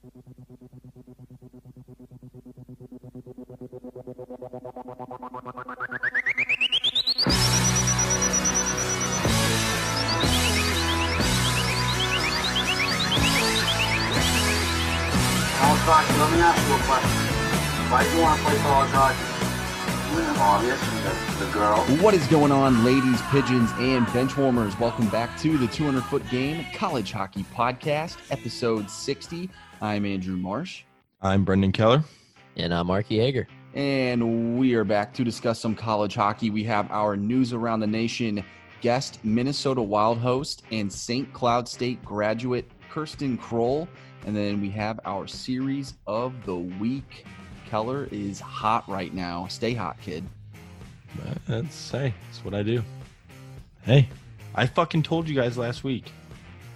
College hockey, let me ask you a question. Why do you want to play college hockey? Isn't obvious? The, the girl. What is going on, ladies, pigeons, and benchwarmers? Welcome back to the 200 Foot Game College Hockey Podcast, episode 60. I'm Andrew Marsh, I'm Brendan Keller. And I'm Marky Yeager. and we are back to discuss some college hockey. We have our news around the nation guest, Minnesota Wild host, and St. Cloud State graduate Kirsten Krull. And then we have our series of the week. Keller is hot right now. Stay hot, kid. Uh, That's hey, that's what I do. Hey, I fucking told you guys last week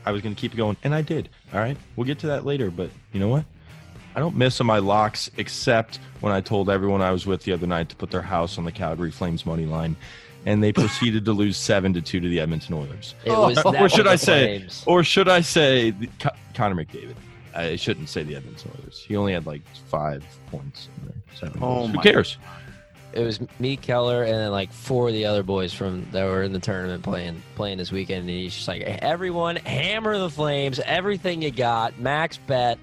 I was gonna keep going, and I did. All right, we'll get to that later. But you know what? I don't miss on my locks except when I told everyone I was with the other night to put their house on the Calgary Flames money line, and they proceeded to lose seven to two to the Edmonton Oilers. Or should I say, or should I say, Con- Connor McDavid? I shouldn't say the Edmonton Oilers. He only had like five points. In there, seven Oh goals. Who my- cares? It was me, Keller, and then like four of the other boys from that were in the tournament playing playing this weekend. And he's just like, everyone, hammer the Flames, everything you got, max bet,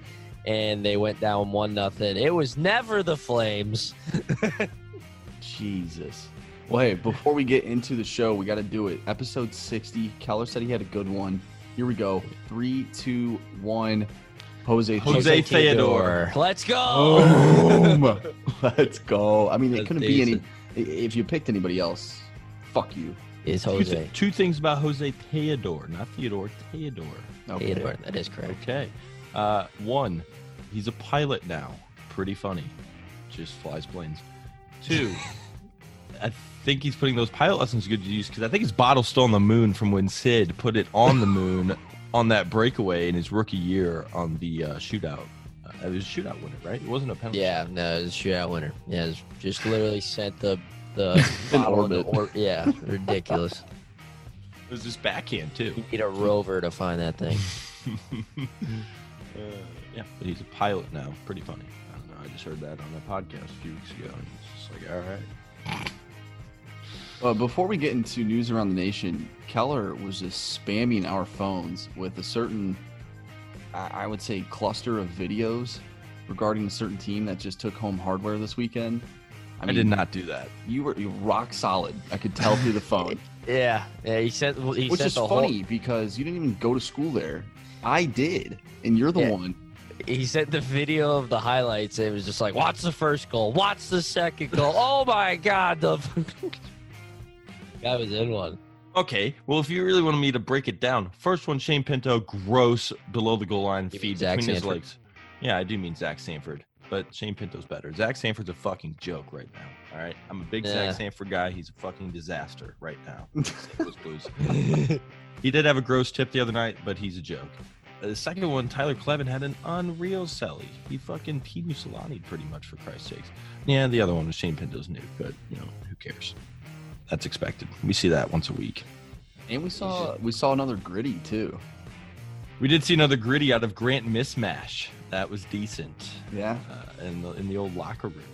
and they went down one nothing. It was never the Flames. Jesus. Well, hey, before we get into the show, we got to do it. Episode 60. Keller said he had a good one. Here we go. Three, two, one. Jose. Jose Theodore. Let's go. Boom. Let's go. I mean, it That's couldn't be any. If you picked anybody else, fuck you. It's Two, Jose two things about Jose Theodore, not Theodore, Theodore. Okay. Theodore. That is correct. Okay. Uh, one, he's a pilot now. Pretty funny. Just flies planes. Two, I think he's putting those pilot lessons to good use because I think his bottle's still on the moon from when Sid put it on the moon on that breakaway in his rookie year on the uh, shootout. Uh, it was a shootout winner, right? It wasn't a penalty. Yeah, no, it was a shootout winner. Yeah, it's just literally sent the the In bottle into or- yeah, ridiculous. It was just backhand, too. You need a rover to find that thing. Uh, yeah, but he's a pilot now. Pretty funny. I don't know. I just heard that on a podcast a few weeks ago. And it's just like, all right. Uh, before we get into news around the nation, Keller was just spamming our phones with a certain, I I would say, cluster of videos regarding a certain team that just took home hardware this weekend. I, did not do that. You were you were rock solid. I could tell through the phone, Yeah, yeah. He sent. He which sent is funny because you didn't even go to school there. I did, and you're the Yeah. one. He sent the video of the highlights. It was just like, watch the first goal, watch the second goal. Oh my god, the guy was in one. Okay, well, if you really want me to break it down, first one, Shane Pinto, gross below the goal line You feed between his legs. Yeah, I do mean Zach Sanford, but Shane Pinto's better. Zach Sanford's a fucking joke right now. All right, I'm a big Yeah. Zach Sanford guy. He's a fucking disaster right now. St. Louis Blues. He did have a gross tip the other night, but he's a joke. Uh, The second one, Tyler Kleven had an unreal celly. He fucking Pete Solani pretty much for Christ's sakes. Yeah, the other one was Shane Pinto's nuke, but you know who cares? That's expected. We see that once a week. And we saw we saw another gritty too. We did see another gritty out of Grant Mismash. That was decent Yeah, uh, in the in the old locker room.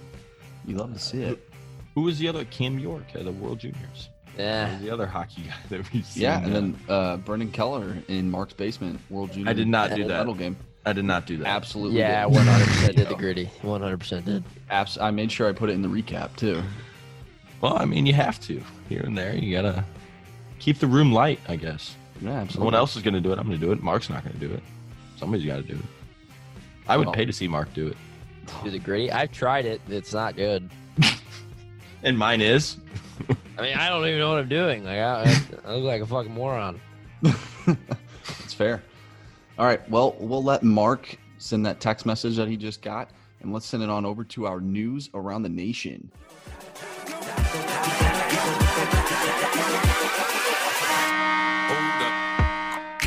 you love to see it. Who was the other? Cam York at the World Juniors. Yeah, the other hockey guy that we've seen. Yeah, and uh, then uh, Brendan Keller in Mark's basement, World Junior. I did not do that. Medal game. I did not do that. Absolutely. yeah. did. One hundred percent did the gritty. One hundred percent did. Abs- I made sure I put it in the recap too. Well, I mean, you have to here and there. You gotta keep the room light, I guess. Yeah, absolutely. Someone else is gonna do it. I'm gonna do it. Mark's not gonna do it. Somebody's got to do it. I would Well- pay to see Mark do it. Is it. Do the gritty. I've tried it. It's not good. And mine is. I mean, I don't even know what I'm doing. Like, I, I look like a fucking moron. It's fair. All right. Well, we'll let Mark send that text message that he just got, and let's send it on over to our news around the nation.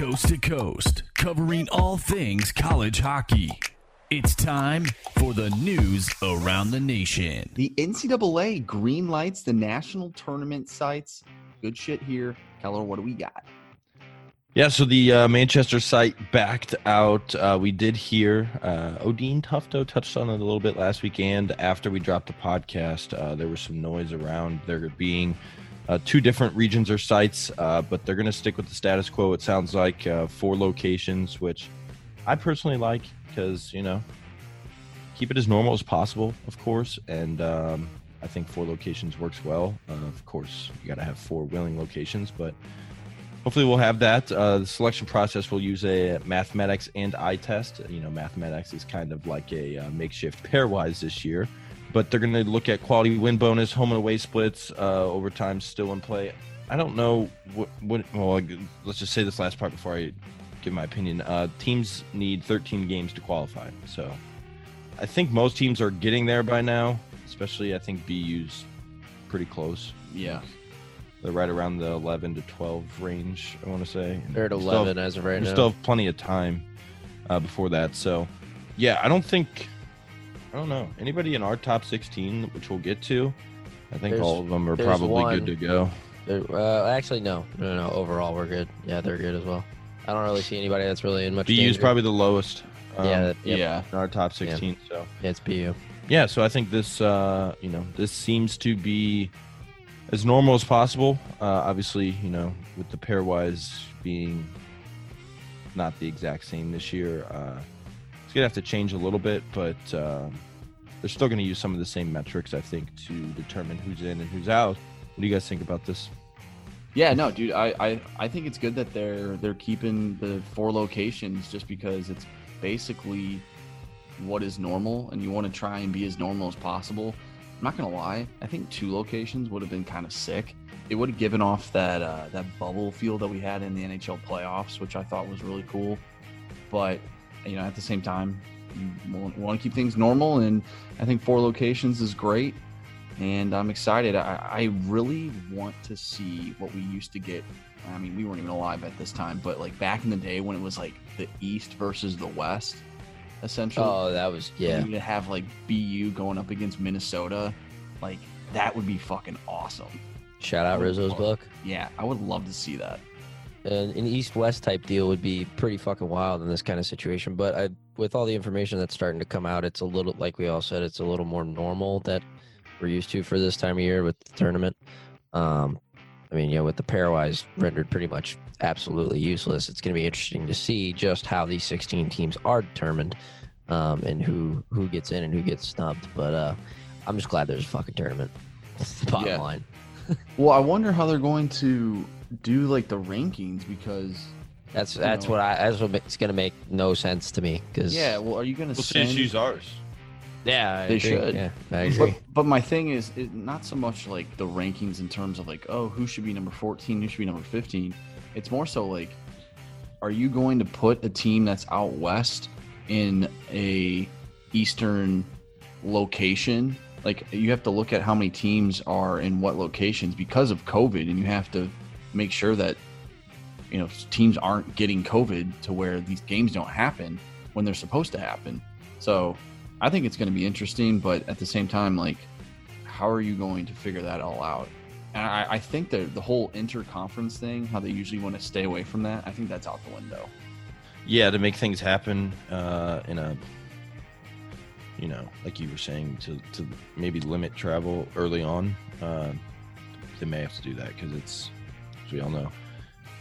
Coast to coast, covering all things college hockey. It's time for the news around the nation. The NCAA green lights the national tournament sites. Good shit here. Keller, what do we got? Yeah, so the uh, Manchester site backed out. Uh, we did hear uh, Odine Tufto touched on it a little bit last weekend. After we dropped the podcast, uh, there was some noise around there being uh, two different regions or sites, uh, but they're going to stick with the status quo. It sounds like uh, four locations, which I personally like because you know keep it as normal as possible, of course, and um, I think four locations works well. Uh, of course, you got to have four willing locations, but hopefully we'll have that. Uh, the selection process will use a mathematics and eye test. You know, mathematics is kind of like a uh, makeshift pairwise this year, but they're going to look at quality win bonus, home and away splits, uh, overtime still in play. I don't know what, what. Well, let's just say this last part before I give my opinion. Uh, teams need 13 games to qualify, so I think most teams are getting there by now. Especially, I think BU's pretty close. Yeah. They're right around the 11 to 12 range, I want to say. They're at 11 have- as of right we now. still have plenty of time uh, before that. So, yeah, I don't think, I don't know, anybody in our top 16, which we'll get to, I think There's- all of them are probably one. good to go. Uh, actually, no. No, no, no. Overall, we're good. Yeah, they're good as well. I don't really see anybody that's really in much BU's probably the lowest. Um, yeah, that- yep, Yeah. in our top 16. So, yeah, it's BU. yeah so i think this uh you know this seems to be as normal as possible uh obviously you know with the pairwise being not the exact same this year uh it's gonna have to change a little bit but um they're still gonna use some of the same metrics i think to determine who's in and who's out what do you guys think about this Yeah, no, dude, I, I, I think it's good that they're they're keeping the four locations just because it's basically what is normal and you want to try and be as normal as possible. I'm not gonna lie, I think two locations would have been kind of sick. It would have given off that uh, that bubble feel that we had in the NHL playoffs, which I thought was really cool. But you know, at the same time, you want, want to keep things normal, and I think four locations is great and I'm excited. I, I really want to see what we used to get. I mean, we weren't even alive at this time, but like back in the day when it was like the East versus the West, essentially. Oh, that was yeah. To have like BU going up against Minnesota, like that would be fucking awesome. Shout out Rizzo's book. Yeah, I would love to see that. An, an east-west type deal would be pretty fucking wild in this kind of situation. But I, with all the information that's starting to come out, it's a little like we all said, it's a little more normal that we're used to for this time of year with the tournament. Um, I mean, you know, with the pairwise rendered pretty much absolutely useless, it's going to be interesting to see just how these 16 teams are determined um, and who who gets in and who gets snubbed. But uh, I'm just glad there's a fucking tournament. That's the bottom Yeah. line. Well, I wonder how they're going to do like the rankings because That's that's know. what I. That's what it's going to make no sense to me because yeah. Well, are you going to we'll send? use ours Yeah, I They agree. should. Yeah, I agree. But, but my thing is it, not so much like the rankings in terms of like, oh, who should be number 14, who should be number 15. It's more so like, are you going to put a team that's out west in a eastern location? Like you have to look at how many teams are in what locations because of COVID, and you have to make sure that you know teams aren't getting COVID to where these games don't happen when they're supposed to happen. So I think it's going to be interesting, but at the same time, like, how are you going to figure that all out? And I, I think that the whole interconference thing, how they usually want to stay away from that, I think that's out the window. yeah to make things happen uh in a you know like you were saying to to maybe limit travel early on uh they may have to do that because it's we all know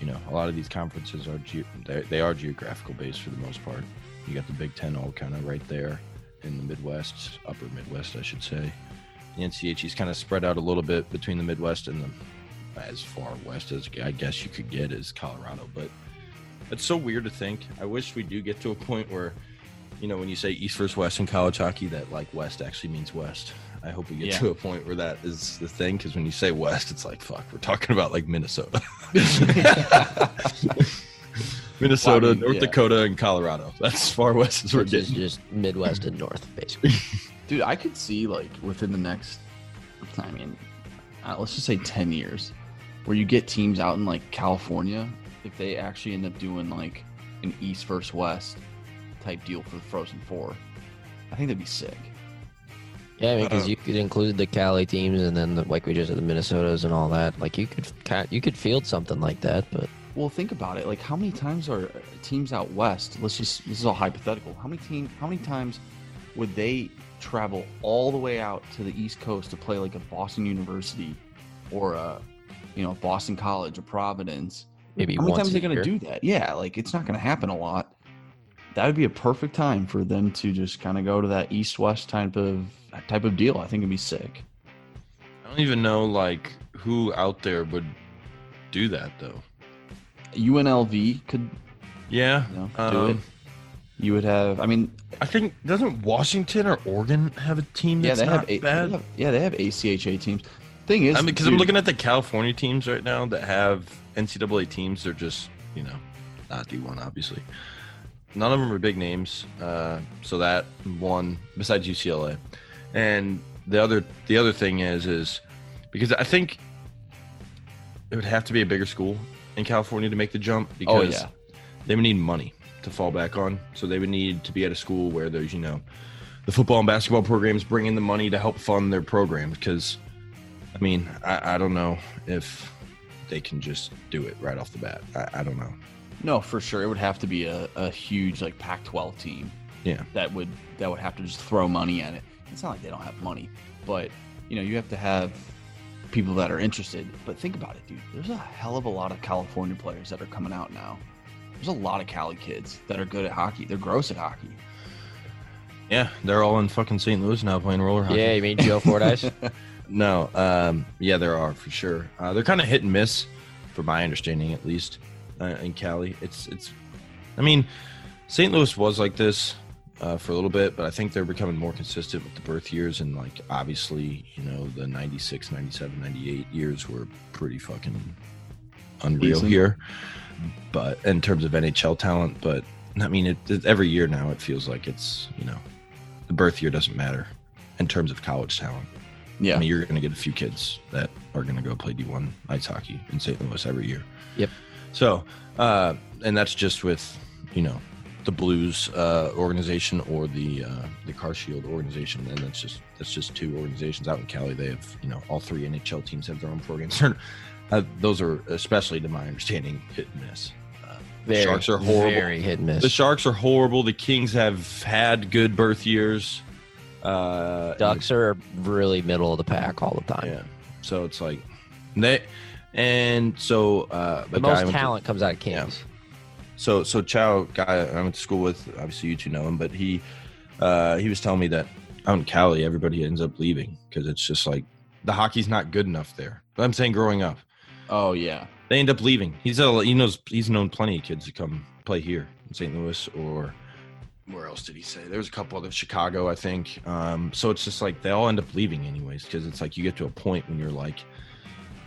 you know a lot of these conferences are ge- they are geographical based for the most part you got the big ten all kind of right there in the midwest upper midwest i should say the nch is kind of spread out a little bit between the midwest and the as far west as i guess you could get is colorado but it's so weird to think. I wish we do get to a point where, you know, when you say East versus West in college hockey, that like West actually means West. I hope we get Yeah. to a point where that is the thing. Because when you say West, it's like fuck, we're talking about like Minnesota, Minnesota, Well, I mean, North yeah. Dakota, and Colorado. That's as far west as we're Which getting. just Midwest and North, basically. Dude, I could see like within the next, I mean, uh, let's just say 10 years, where you get teams out in like California, if they actually end up doing like an East versus West type deal for the Frozen Four, I think that'd be sick. Yeah, I mean, because Uh, you could include the Cali teams and then, the, like we just said, the Minnesotas and all that. Like you could, you could field something like that. But Well, think about it. Like, how many times are teams out west? Let's just this is all hypothetical. How many team? How many times would they travel all the way out to the East Coast to play like a Boston University or a, you know, Boston College or Providence? Maybe How many times are they going to do that? Yeah, like it's not going to happen a lot. That would be a perfect time for them to just kind of go to that East West type of type of deal. I think it'd be sick. I don't even know like who out there would do that though. UNLV could Yeah. you know, do it. um, You would have. I mean, I think doesn't Washington or Oregon have a team yeah, they not have, a, bad? they have yeah they have ACHA teams. Thing is, I mean, because I'm looking at the California teams right now that have NCAA teams. They're just, you know, not D1, obviously. None of them are big names. Uh, so that one, besides UCLA, and the other, the other thing is, is because I think it would have to be a bigger school in California to make the jump because Oh yeah, they would need money to fall back on. So they would need to be at a school where there's, you know, the football and basketball programs bring in the money to help fund their programs. Because, I mean, I, I don't know if they can just do it right off the bat. I, I don't know. No, for sure, it would have to be a, a huge like Pac-12 team. Yeah. that would that would have to just throw money at it. It's not like they don't have money, but you know you have to have people that are interested. But think about it, dude. There's a hell of a lot of California players that are coming out now. There's a lot of Cali kids that are good at hockey. They're gross at hockey. Yeah, they're all in fucking St. Louis now playing roller hockey. Yeah, you mean Joe Fordyce? No, um, yeah, there are for sure. Uh, they're kind of hit and miss, for my understanding at least, uh, in Cali. It's it's, I mean, St. Louis was like this uh, for a little bit, but I think they're becoming more consistent with the birth years, and like obviously, you know, the 96, 97, 98 years were pretty fucking unreal Decent. here. But in terms of NHL talent, but I mean, it, it every year now it feels like it's you know, the birth year doesn't matter in terms of college talent. Yeah, I mean, you're going to get a few kids that are going to go play D1 ice hockey in St. Louis every year. Yep. So, uh, and that's just with, you know, the Blues uh, organization or the uh, the Car Shield organization, and that's just that's just two organizations out in Cali. They have, you know, all three NHL teams have their own programs. uh, those are, especially to my understanding, hit and miss. Uh, the Very, Sharks are horrible. Very hit and miss. The Sharks are horrible. The Kings have had good birth years. Uh, Ducks are really middle of the pack all the time. yeah. So it's like they and so uh The a most went to- talent comes out of Kings. so so Chow guy I went to school with, obviously you two know him, but he uh he was telling me that out in Cali everybody ends up leaving because it's just like the hockey's not good enough there. But I'm saying growing up, Oh yeah, they end up leaving. He's a, he knows he's known plenty of kids to come play here in St. Louis or where else did he say? There was a couple other Chicago, I think. Um, so it's just like they all end up leaving anyways because it's like you get to a point when you're like,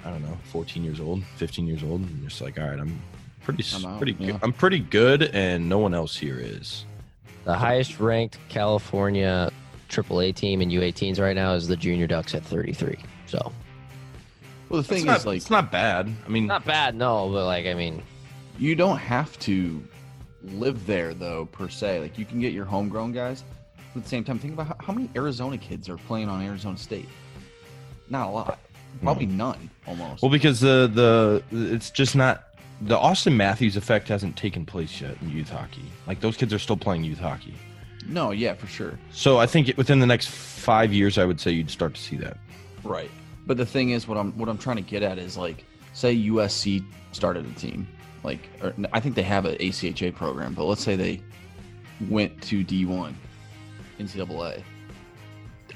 I don't know, 14 years old, 15 years old, and you're just like, all right, I'm pretty, s- I'm out, pretty, yeah. good. I'm pretty good, and no one else here is. The highest ranked California AAA team in U18s right now is the Junior Ducks at 33. So well the It's thing not, is like it's not bad. I mean, not bad, no, but like I mean, you don't have to live there though per se. Like you can get your homegrown guys. But at the same time, think about how, how many Arizona kids are playing on Arizona State. Not a lot. Probably hmm. none. Almost. well, because the the it's just not the Auston Matthews effect hasn't taken place yet in youth hockey. Like those kids are still playing youth hockey. no, yeah, for sure. So I think within the next five years, I would say you'd start to see that. Right. But the thing is, what I'm what I'm trying to get at is like, say USC started a team, like, or, I think they have an ACHA program, but let's say they went to D1, NCAA.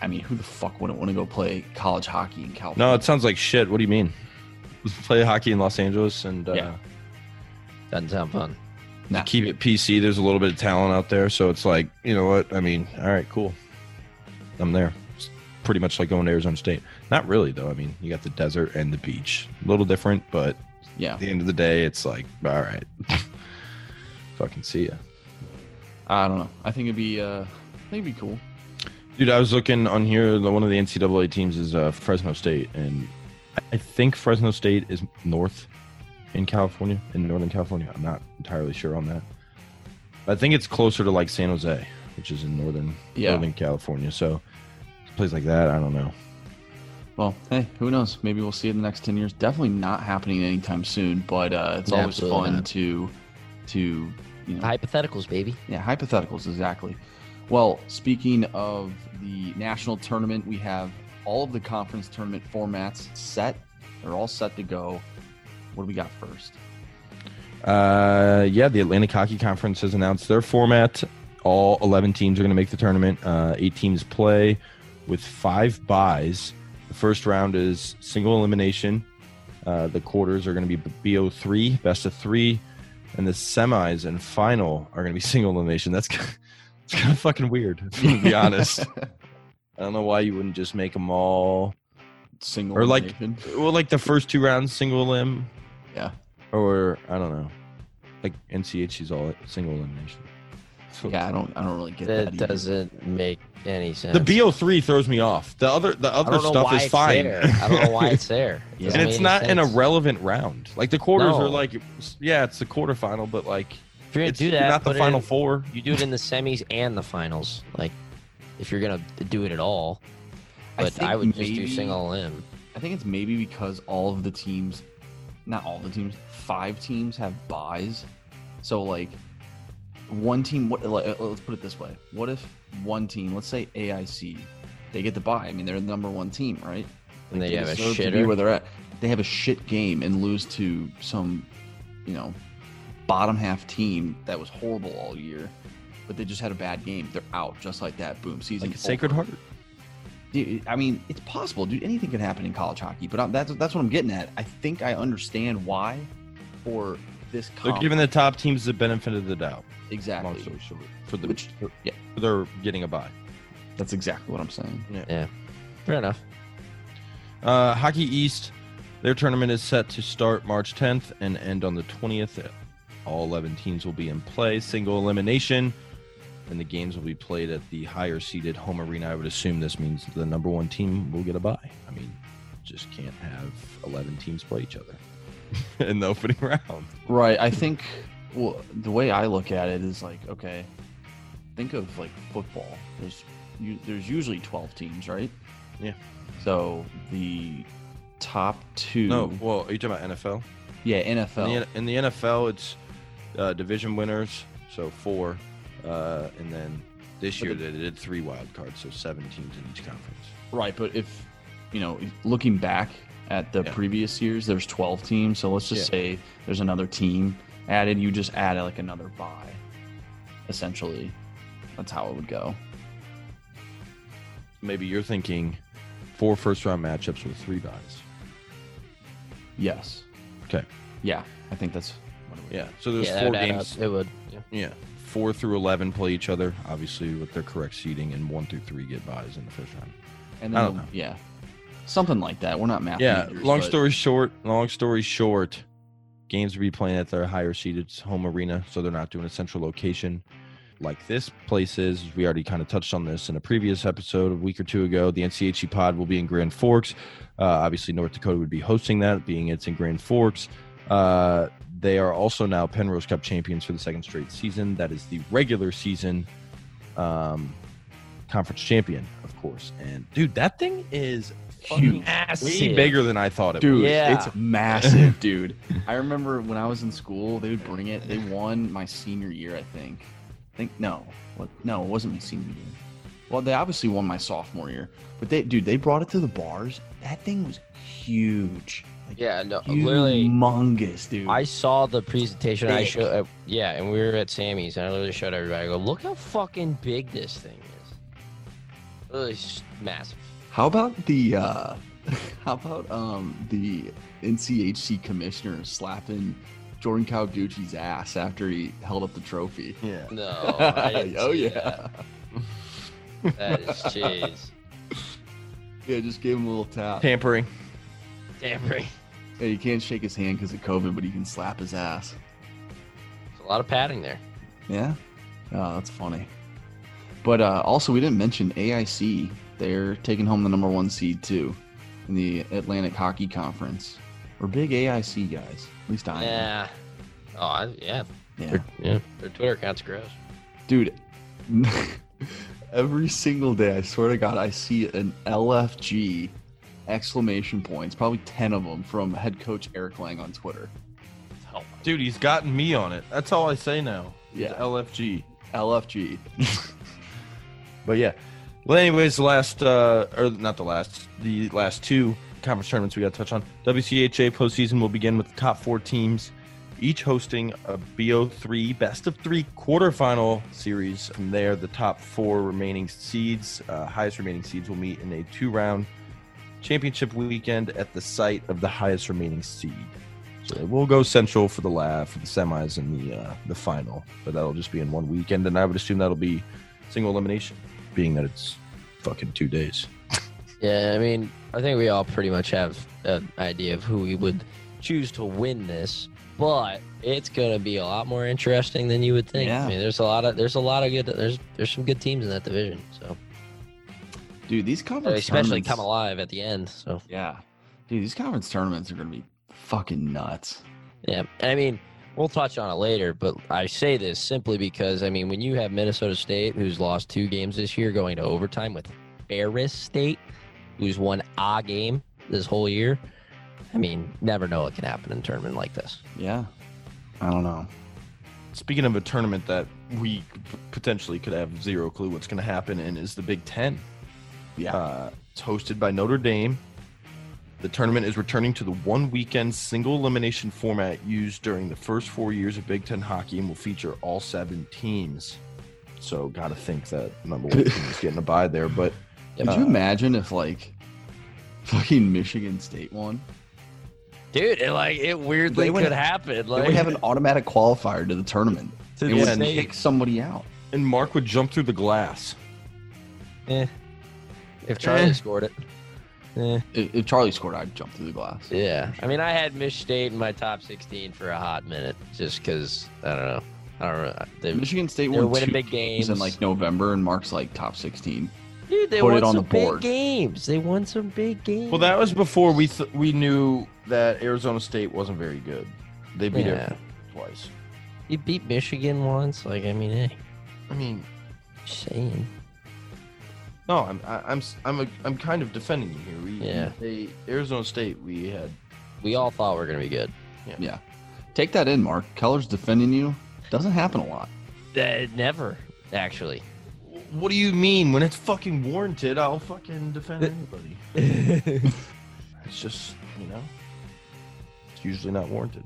I mean, who the fuck wouldn't want to go play college hockey in California? No, it sounds like shit. What do you mean? Play hockey in Los Angeles and uh, Yeah. doesn't sound fun. Nah. keep it PC. There's a little bit of talent out there, so it's like you know what I mean. All right, cool. I'm there. It's pretty much like going to Arizona State. Not really though. I mean, you got the desert and the beach. A little different, but Yeah. at the end of the day, it's like all right. Fucking see ya. I don't know. I think it'd be uh, I think it'd be cool. Dude, I was looking on here. the- One of the NCAA teams is uh, Fresno State, and I think Fresno State is north in California, in Northern California. I'm not entirely sure on that. But I think it's closer to like San Jose, which is in northern Yeah. Northern California. So, a place like that, I don't know. Well, hey, who knows? Maybe we'll see it in the next ten years. Definitely not happening anytime soon, but uh, it's Yeah, always fun not. to to you know Hypotheticals, baby. Yeah, hypotheticals, exactly. Well, speaking of the national tournament, we have all of the conference tournament formats set. They're all set to go. What do we got first? Uh, yeah, the Atlantic Hockey Conference has announced their format. All 11 teams are going to make the tournament. Uh, eight teams play with five buys. The first round is single elimination. Uh, the quarters are going to be BO3, best of three, and the semis and final are going to be single elimination. That's it's kind of fucking weird, to be honest. I don't know why you wouldn't just make them all, Single or like, well, like the first two rounds single limb. yeah. or I don't know, like NCHC's all single elimination. So- Yeah, I don't I don't really get that. That either. doesn't make any sense. The BO3 throws me off. The other the other stuff is fine. there. I don't know why it's there. It Yeah. and it's not in a sense. relevant round. Like the quarters No. are like yeah, it's the quarterfinal, but like If you're gonna it's do that, not the final in- four. You do it in the semis and the finals. Like, if you're gonna do it at all. But I, think would just do single limb. I think it's maybe because all of the teams, not all the teams, five teams have buys. So like one team. What? like, uh, Let's put it this way: What if one team, let's say AIC, they get the buy? I mean, they're the number one team, right? And they have a deserve shitter. where they're at. They have a shit game and lose to some, you know, bottom half team that was horrible all year, but they just had a bad game. They're out just like that. Boom, season. Like Sacred. Heart. Dude, I mean, it's possible, dude. Anything could happen in college hockey, but I'm, that's that's what I'm getting at. I think I understand why for this. They're giving the top teams the benefit of the doubt. Long exactly. story short, for the Which, yeah, for their getting a buy. that's exactly what I'm saying. Yeah. yeah. Fair enough. Uh, Hockey East, their tournament is set to start March 10th and end on the 20th. All 11 teams will be in play, single elimination, and the games will be played at the higher seeded home arena. I would assume this means the number one team will get a bye. I mean, just can't have 11 teams play each other in the opening round. Right. I think. Well, the way I look at it is like, okay, think of like football. There's you, there's usually 12 teams, right? Yeah. So the top two. No, well, are you talking about NFL? Yeah, In NFL. the, in the NFL, it's uh, division winners, so four, uh, and then this year the- they did three wild cards, so seven teams in each conference. Right, but if you know, looking back at the Yeah. previous years, there's 12 teams. So let's just Yeah. say there's another team added. You just add like another bye. Essentially, that's how it would go. Maybe you're thinking four first round matchups with three buys. Yes. Okay. Yeah, I think that's. What it would Yeah. So there's yeah, four games. up. It would. Yeah. Yeah. Four through eleven play each other, obviously with their correct seeding, and one through three get buys in the first round. And I then, don't know. yeah, something like that. We're not math. yeah. majors, Long but- story short. Long story short. Games will be playing at their higher seeded home arena, so they're not doing a central location like this place is. We already kind of touched on this in a previous episode a week or two ago. The NCHC E pod will be in Grand Forks. Uh, obviously, North Dakota would be hosting that, being it's in Grand Forks. Uh, they are also now Penrose Cup champions for the second straight season. That is the regular season um, conference champion, of course. And dude, that thing is Huge. way bigger than I thought it Dude, was. Yeah. it's massive, dude. I remember when I was in school, they would bring it. They won my senior year, I think. I think no, what? No, it wasn't my senior year. Well, they obviously won my sophomore year, but they, dude, they brought it to the bars. That thing was huge. Like, Yeah. No. Literally. humongous, dude. I saw the presentation. I Big. showed, uh, yeah, and we were at Sammy's, and I literally showed everybody. I go, look how fucking big this thing is. Literally massive. How about the uh how about um the NCHC commissioner slapping Jordan Kawaguchi's ass after he held up the trophy? yeah. No. I oh yeah. That. that is cheese. Yeah, just gave him a little tap. Tampering. Damn right. Yeah, you can't shake his hand because of COVID, but you can slap his ass. There's a lot of padding there. Yeah. Oh, that's funny. But uh, also, we didn't mention AIC. They're taking home the number one seed too in the Atlantic Hockey Conference. We're big AIC guys. At least I am. Yeah. Oh, I, yeah. Yeah. Their, yeah. Their Twitter account's gross. dude every single day i swear to god i see an lfg exclamation points, probably 10 of them from head coach Eric Lang on Twitter. Dude, he's gotten me on it. That's all I say now. Yeah. LFG. LFG. But yeah. Well, anyways, the last, uh, or not the last, the last two conference tournaments we got to touch on. WCHA postseason will begin with the top four teams, each hosting a BO3 best of three quarterfinal series. From there, the top four remaining seeds, uh, highest remaining seeds, will meet in a two round championship weekend at the site of the highest remaining seed. So we'll go central for the lab for the semis and the uh, the final, but that'll just be in one weekend, and I would assume that'll be single elimination, being that it's fucking two days. Yeah, I mean, I think we all pretty much have an idea of who we would choose to win this, but it's gonna be a lot more interesting than you would think. Yeah. I mean, there's a lot of there's a lot of good there's there's some good teams in that division, so Dude, these conference especially come alive at the end. So Yeah. Dude, these conference tournaments are going to be fucking nuts. yeah, I mean, we'll touch on it later, but I say this simply because I mean, when you have Minnesota State, who's lost two games this year, going to overtime with Ferris State, who's won a game this whole year. I mean, never know what can happen in a tournament like this. Yeah. I don't know. Speaking of a tournament that we potentially could have zero clue what's going to happen in is the Big Ten. Yeah. Uh, it's hosted by Notre Dame. The tournament is returning to the one weekend single elimination format used during the first four years of Big Ten hockey and will feature all seven teams. So, got to think that number one team is getting a bye there. But Could Uh, you imagine if, like, fucking Michigan State won? Dude, it, like it weirdly would- could happen. They Like would have an automatic qualifier to the tournament. to It the would kick somebody out. and Mark would jump through the glass. Eh. If Charlie Eh. scored it. Eh. If, if Charlie scored, I'd jump through the glass. Yeah. I mean, I had Mich State in my top 16 for a hot minute just because, I don't know. I don't know. They, Michigan State won winning two big games. in like November, and Mark's like top 16. Dude, they put won it on some the board. big games. They won some big games. Well, that was before we th- we knew that Arizona State wasn't very good. They beat Yeah. it twice. You beat Michigan once. Like, I mean, hey, I mean, just saying. No, I'm I, I'm s- I'm a, I'm kind of defending you here. We, Yeah. They Arizona State. We had We all thought we were going to be good. Yeah. Take that in, Mark. Keller's defending you. Doesn't happen a lot. Uh, never, actually. What do you mean? When it's fucking warranted, I'll fucking defend anybody. it's just you know, it's usually not warranted.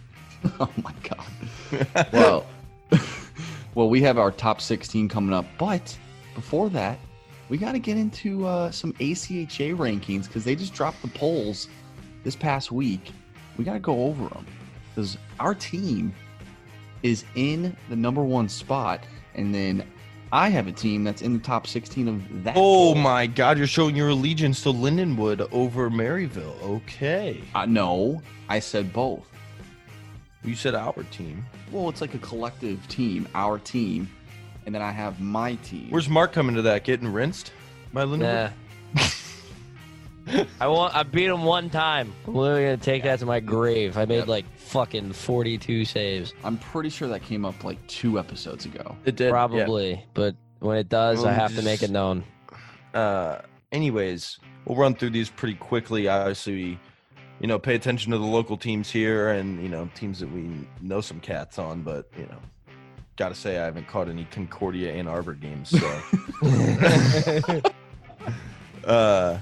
oh my god. well, well, we have our top 16 coming up, but before that, we got to get into uh, some ACHA rankings because they just dropped the polls this past week. We got to go over them because our team is in the number one spot, and then I have a team that's in the top 16 of that. Oh my God! You're showing your allegiance to Lindenwood over Maryville. Okay, Uh, no, I said both. you said our team. Well, it's like a collective team, our team, and then I have my team. Where's Mark coming to that? Getting rinsed by Lindenwood? Nah. I want. I beat him one time. I'm literally gonna take that to my grave. I made Yep. like fucking 42 saves, I'm pretty sure that came up like two episodes ago. It did. yeah. probably. But when it does, I Well, have to make it known. uh anyways we'll run through these pretty quickly obviously you know pay attention to the local teams here and you know teams that we know some cats on but you know gotta say i haven't caught any concordia ann arbor games so. Uh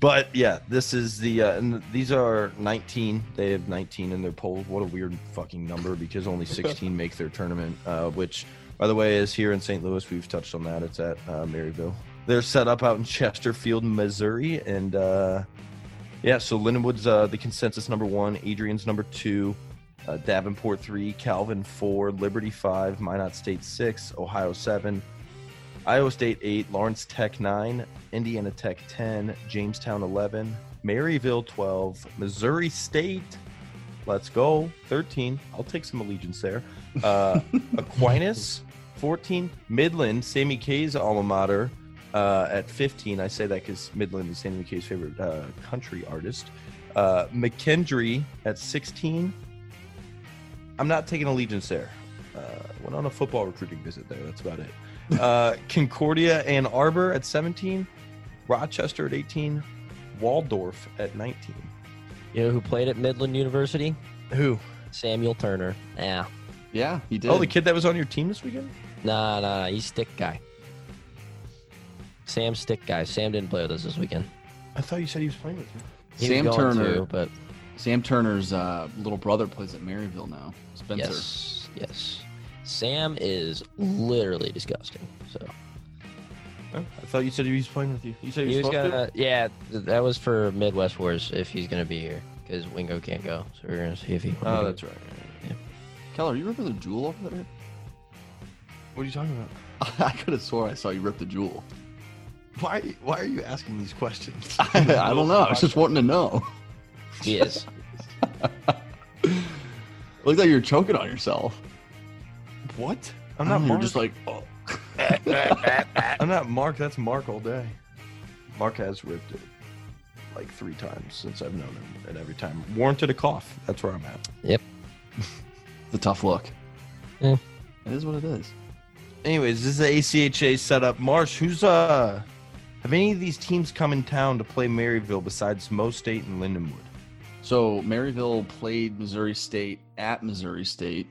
but yeah this is the uh and these are 19 they have 19 in their poll. What a weird fucking number because only 16 make their tournament uh which by the way is here in st louis. We've touched on that. It's at uh, maryville. They're set up out in chesterfield missouri and uh yeah so lindenwood's uh the consensus number one adrian's number two uh, davenport three calvin four liberty five minot state six ohio seven Iowa State 8, Lawrence Tech 9, Indiana Tech 10, Jamestown 11, Maryville 12, Missouri State, let's go, 13. I'll take some allegiance there. Uh, Aquinas 14, Midland, Sammy Kay's alma mater uh, at 15. I say that because Midland is Sammy Kay's favorite uh, country artist. Uh, McKendree at 16. I'm not taking allegiance there. Uh, went on a football recruiting visit there. That's about it. Uh, Concordia Ann Arbor at 17, Rochester at 18, Waldorf at 19. You know who played at Midland University? Who? Samuel Turner. Yeah. Yeah, he did. Oh, the kid that was on your team this weekend? Nah, nah, nah. He's stick guy. Sam stick guy. Sam didn't play with us this weekend. I thought you said he was playing with you. He Sam was going Turner. to, but Sam Turner's uh, little brother plays at Maryville now. Spencer. yes, yes. Sam is literally disgusting. So Oh, I thought you said he was playing with you. You said he he was, was gonna. Yeah, th- that was for Midwest Wars if he's gonna be here because Wingo can't go. So we're gonna see if he. to? Oh, that's right. Yeah. Keller, you ripping the jewel over there? What are you talking about? I could have swore I saw you rip the jewel. Why? Why are you asking these questions? I don't know. I was just wanting to know. He is. Looked like you're choking on yourself. What? I'm not don't You're Mark. just like, oh. I'm not Mark. That's Mark all day. Mark has ripped it like three times since I've known him, and every time warranted a cough. That's where I'm at. Yep. It's a tough look. Yeah. It is what it is. Anyways, this is the ACHA setup. Marsh, who's uh, have any of these teams come in town to play Maryville besides Mo State and Lindenwood? So Maryville played Missouri State at Missouri State.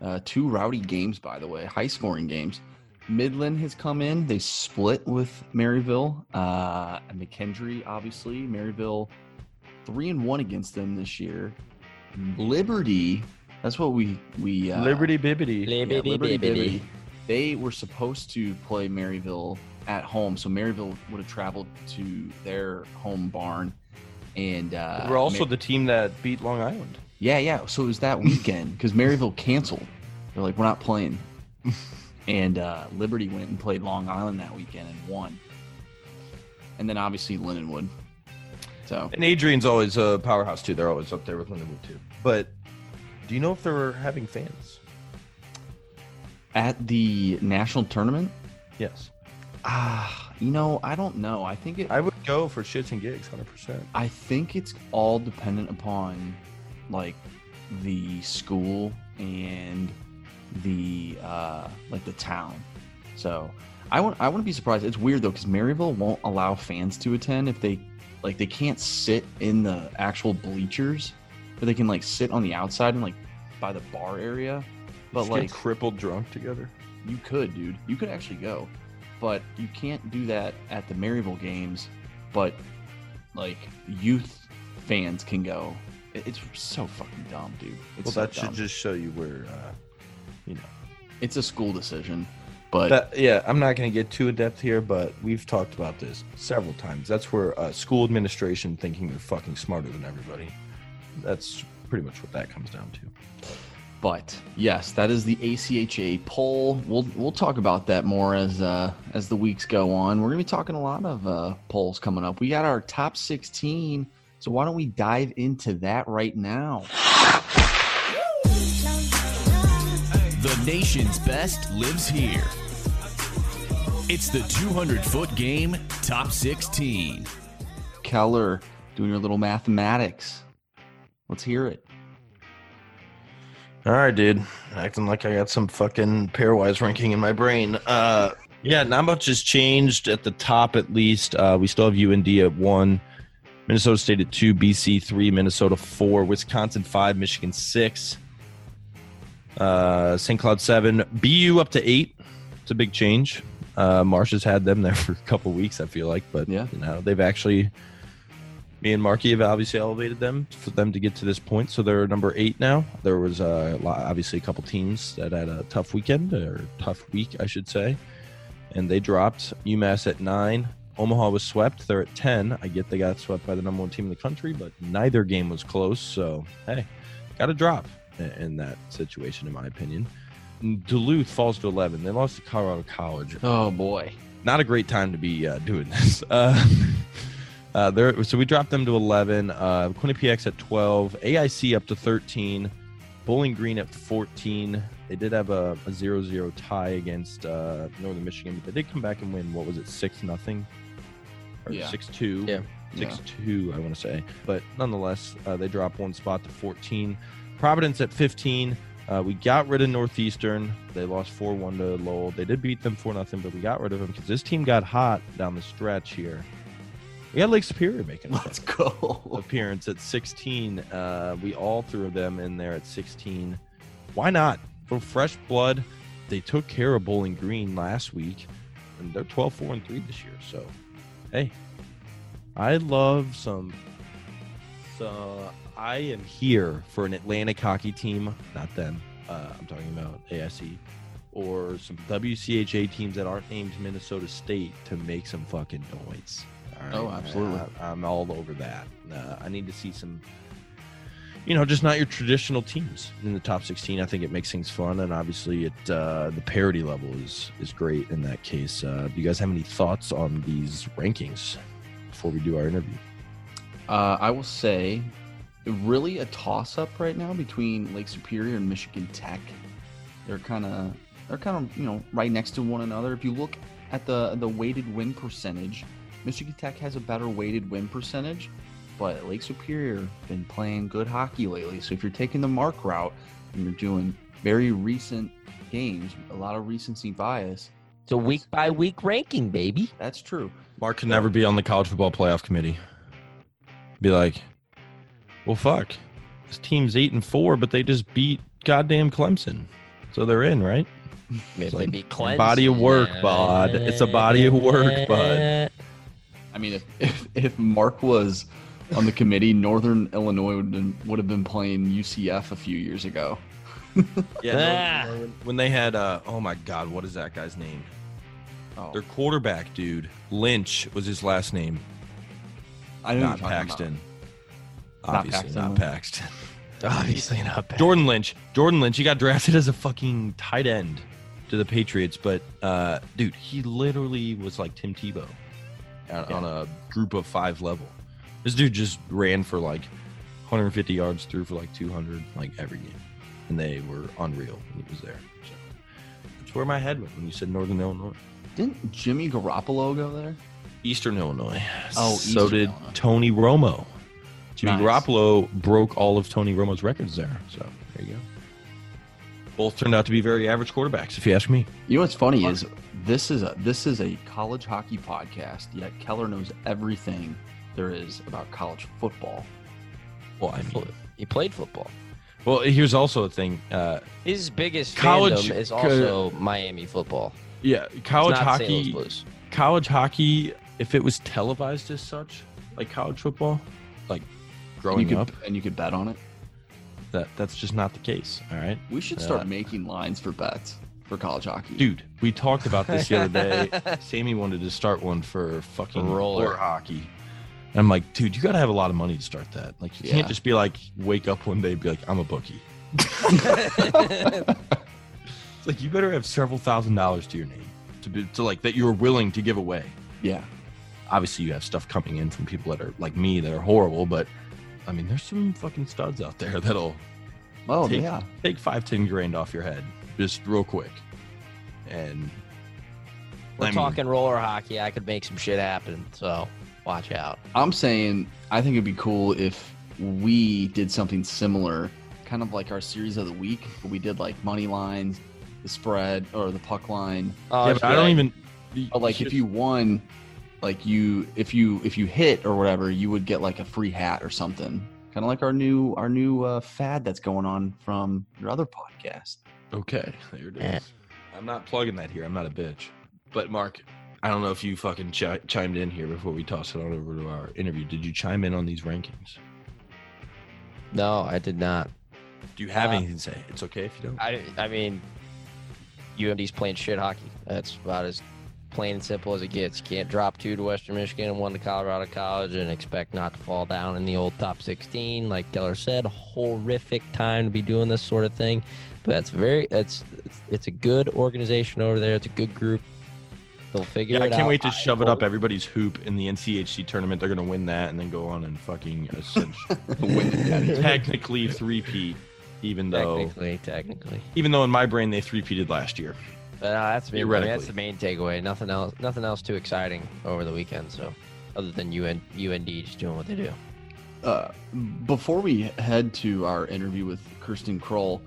Uh, two rowdy games, by the way, high scoring games. Midland has come in. They split with Maryville. Uh, and McKendree, obviously. Maryville, three and one against them this year. Liberty, that's what we we uh, Liberty Bibbity. yeah, Liberty, Liberty bibbity. Bibbity. They were supposed to play Maryville at home, so Maryville would have traveled to their home barn. And uh, We're also Mar- the team that beat Long Island. yeah, yeah. So it was that weekend because Maryville canceled. They're like, we're not playing. and uh, Liberty went and played Long Island that weekend and won. And then obviously Lindenwood. So And Adrian's always a powerhouse too. They're always up there with Lindenwood too. But do you know if they're having fans? at the national tournament, Yes. ah, you know, I don't know. I think it. I would go for shits and gigs, hundred percent. I think it's all dependent upon like the school and the uh like the town. So I wouldn't I wouldn't be surprised. It's weird though because Maryville won't allow fans to attend if they like they can't sit in the actual bleachers, but they can like sit on the outside and like by the bar area. But like crippled drunk together. you could, dude. You could actually go, but you can't do that at the Maryville games. But like youth fans can go. It's so fucking dumb, dude. It's Well, so that should dumb. just show you where, uh, you know. It's a school decision, but That, yeah, I'm not going to get too in depth here, but we've talked about this several times. That's where uh, school administration thinking they're fucking smarter than everybody. That's pretty much what that comes down to. But yes, that is the ACHA poll. We'll we'll talk about that more as uh, as the weeks go on. We're gonna be talking a lot of uh, polls coming up. We got our top 16, so why don't we dive into that right now? The nation's best lives here. It's the 200 foot game, top 16. Keller doing your little mathematics. Let's hear it. All right, dude. Acting like I got some fucking pairwise ranking in my brain. Uh, yeah, not much has changed at the top, at least. Uh, we still have UND at one, Minnesota State at two, BC three, Minnesota four, Wisconsin five, Michigan six, uh, St. Cloud seven, BU up to eight. It's a big change. Uh, Marsh has had them there for a couple weeks, I feel like, but Yeah. you know they've actually. Me and Marky have obviously elevated them for them to get to this point, so they're number eight now. There was uh, a lot- obviously a couple teams that had a tough weekend or tough week, I should say, and they dropped. UMass at nine. Omaha was swept. They're at ten. I get they got swept by the number one team in the country, but neither game was close. So hey, got a drop in, in that situation, in my opinion. Duluth falls to eleven. They lost to Colorado College Oh boy. not a great time to be uh, doing this. Uh, uh, there, so we dropped them to 11. Uh, Quinnipiac's at 12. AIC up to 13. Bowling Green at 14. They did have a, a 0-0 tie against uh, Northern Michigan, but they did come back and win. What was it, six nothing or Yeah. six two? Yeah. six two. I want to say, but nonetheless, uh, they dropped one spot to 14. Providence at 15. Uh, we got rid of Northeastern. They lost 4 1 to Lowell. They did beat them 4 0, but we got rid of them because this team got hot down the stretch here. We got Lake Superior making. Let's go. appearance at 16. Uh, we all threw them in there at 16. Why not? For fresh blood, they took care of Bowling Green last week, and they're 12 4 and 3 this year. So, hey, I love some. So, I am here for an Atlantic hockey team, not them. Uh, I'm talking about ASE or some WCHA teams that aren't named Minnesota State to make some fucking noise. Oh, absolutely. I, am all over that. Uh, I need to see some, you know, just not your traditional teams in the top 16. I think it makes things fun, and obviously, it uh, the parity level is is great in that case. Uh, do you guys have any thoughts on these rankings before we do our interview? Uh, I will say, really a toss up right now between Lake Superior and Michigan Tech. They're kind of they're kind of you know right next to one another. If you look at the the weighted win percentage, Michigan Tech has a better weighted win percentage, but Lake Superior been playing good hockey lately. So if you're taking the mark route and you're doing very recent games, a lot of recency bias, It's a week by week ranking, baby. that's true. Mark can never be on the college football playoff committee. Be like, well, fuck, this team's eight and four, but they just beat goddamn Clemson, so they're in, right? Maybe like be Clemson. body of work, bud. It's a body of work, bud. I mean, if, if, if Mark was on the committee, Northern Illinois would, been, would have been playing UCF a few years ago. Yeah, Ah. no, when- when they had, uh, oh my god, what is that guy's name? Oh, Their quarterback, dude, Lynch was his last name, I know not you're talking Paxton. Not Obviously, Paxton, not. Paxton. Obviously not bad. Jordan Lynch. Jordan Lynch. He got drafted as a fucking tight end to the Patriots, but uh, dude, he literally was like Tim Tebow on, Yeah. on a group of five level. This dude just ran for like 150 yards, threw for like 200, like every game, and they were unreal when he was there. So that's where my head went when you said Northern Illinois. Didn't Jimmy Garoppolo go there? Eastern Illinois. Oh, so Eastern did Illinois. Tony Romo. Jimmy Nice. Garoppolo broke all of Tony Romo's records there. So there you go. Both turned out to be very average quarterbacks, if you ask me. You know what's funny is this is a this is a college hockey podcast. Yet Keller knows everything there is about college football. Well, I mean, He played football. well, here's also a thing. Uh, His biggest College- fandom is also Miami football. yeah, college not St. Louis hockey. College hockey, if it was televised as such, like college football, like And growing you could up, and you could bet on it. that that's just not the case. All right. We should start Uh, making lines for bets for college hockey. Dude, we talked about this the other day. Sammy wanted to start one for fucking Roller. roller hockey. And I'm like, dude, you got to have a lot of money to start that. Like, you Yeah. can't just be like, wake up one day and be like, I'm a bookie. It's like, you better have several thousand dollars to your name to be, to like, that you're willing to give away. Yeah. Obviously, you have stuff coming in from people that are like me that are horrible, but I mean, there's some fucking studs out there that'll Oh take, yeah. take five, ten grand off your head just real quick. And We're I mean- talking roller hockey. I could make some shit happen. So watch out. I'm saying I think it'd be cool if we did something similar, kind of like our series of the week. But we did like money lines, the spread, or the puck line. Oh, yeah, but I don't even. But like if you won, like you if you if you hit or whatever, you would get like a free hat or something. Kind of like our new our new uh, fad that's going on from your other podcast. Okay, there it is. Eh. I'm not plugging that here. I'm not a bitch. But Mark, I don't know if you fucking chi- chimed in here before we toss it on over to our interview. Did you chime in on these rankings? No, I did not. Do you have Uh, anything to say? It's okay if you don't. I, I mean, UMD's playing shit hockey. That's about as plain and simple as it gets. You can't drop two to Western Michigan and one to Colorado College and expect not to fall down in the old top 16. Like Keller said, horrific time to be doing this sort of thing. But that's very, it's, it's, it's a good organization over there. It's a good group. They'll figure Yeah, I it out. can't wait to shove it up everybody's hoop in the NCHC tournament. They're gonna win that and then go on and fucking essentially Win technically three-peat, even though Technically, technically. even though in my brain they three-peated last year. Uh, that's I mean, that's the main takeaway. Nothing else. Nothing else too exciting over the weekend. So, other than UN, UND just doing what they do. Uh, before we head to our interview with Kirsten Krull,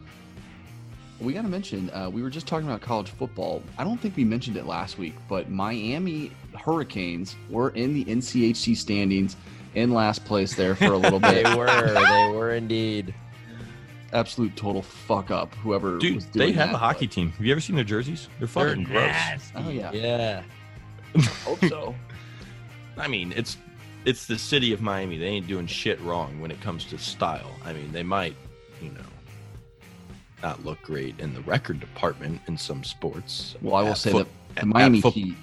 we got to mention uh, we were just talking about college football. I don't think we mentioned it last week, but Miami Hurricanes were in the NCHC standings in last place there for a little bit. They were. They were indeed. Absolute total fuck up. Whoever was Dude, doing they have that, a hockey team. Have you ever seen their jerseys? They're fucking gross. but- Oh yeah, Yeah. hope so. I mean, it's it's the city of Miami. They ain't doing shit wrong when it comes to style. I mean, they might, you know, not look great in the record department in some sports. Well, I will At say foot- that the Miami foot- Heat,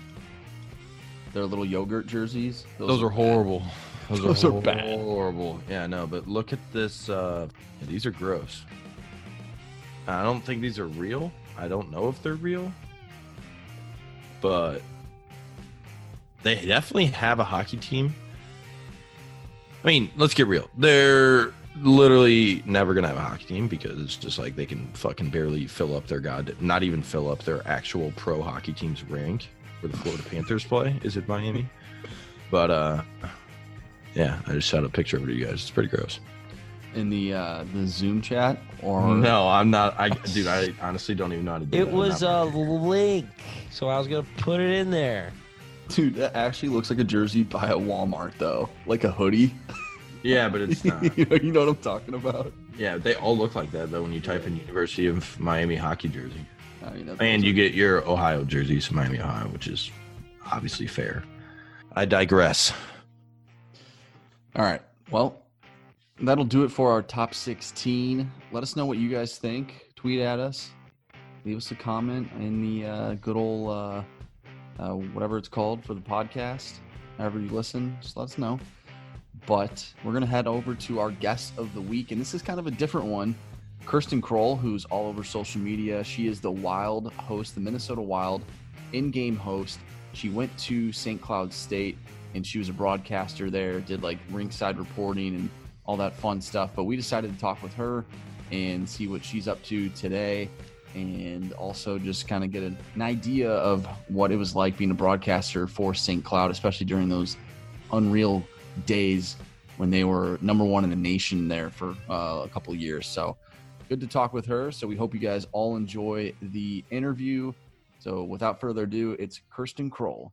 their little yogurt jerseys. Those, are bad. horrible. Those, Those are, are bad. Horrible. Yeah, no, but look at this. Uh, these are gross. I don't think these are real. I don't know if they're real, but they definitely have a hockey team. I mean, let's get real. They're literally never gonna have a hockey team because it's just like they can fucking barely fill up their god, not even fill up their actual pro hockey team's rank where the Florida Panthers play. Is it Miami? But uh, yeah, I just shot a picture over to you guys. It's pretty gross. in the uh, the Zoom chat or No, I'm not. I dude, I honestly don't even know how to do It that. was a not- link, so I was gonna put it in there. dude, that actually looks like a jersey by a Walmart though, like a hoodie. yeah, but it's not. you, know, you know what I'm talking about? yeah, they all look like that though when you type in University of Miami hockey jersey, I mean, and you get your Ohio jerseys, Miami, Ohio, which is obviously fair. I digress. All right. Well, that'll do it for our top 16. Let us know what you guys think. Tweet at us. Leave us a comment in the uh, good old uh, uh, whatever it's called for the podcast. However you listen, just let us know. But we're gonna head over to our guest of the week, and this is kind of a different one. Kirsten Krull, who's all over social media. She is the Wild host, the Minnesota Wild in-game host. She went to St. Cloud State and she was a broadcaster there, did like ringside reporting and all that fun stuff. But we decided to talk with her and see what she's up to today and also just kind of get an idea of what it was like being a broadcaster for St. Cloud, especially during those unreal days when they were number one in the nation there for uh, a couple years. So good to talk with her. So we hope you guys all enjoy the interview. So without further ado, it's Kirsten Krull.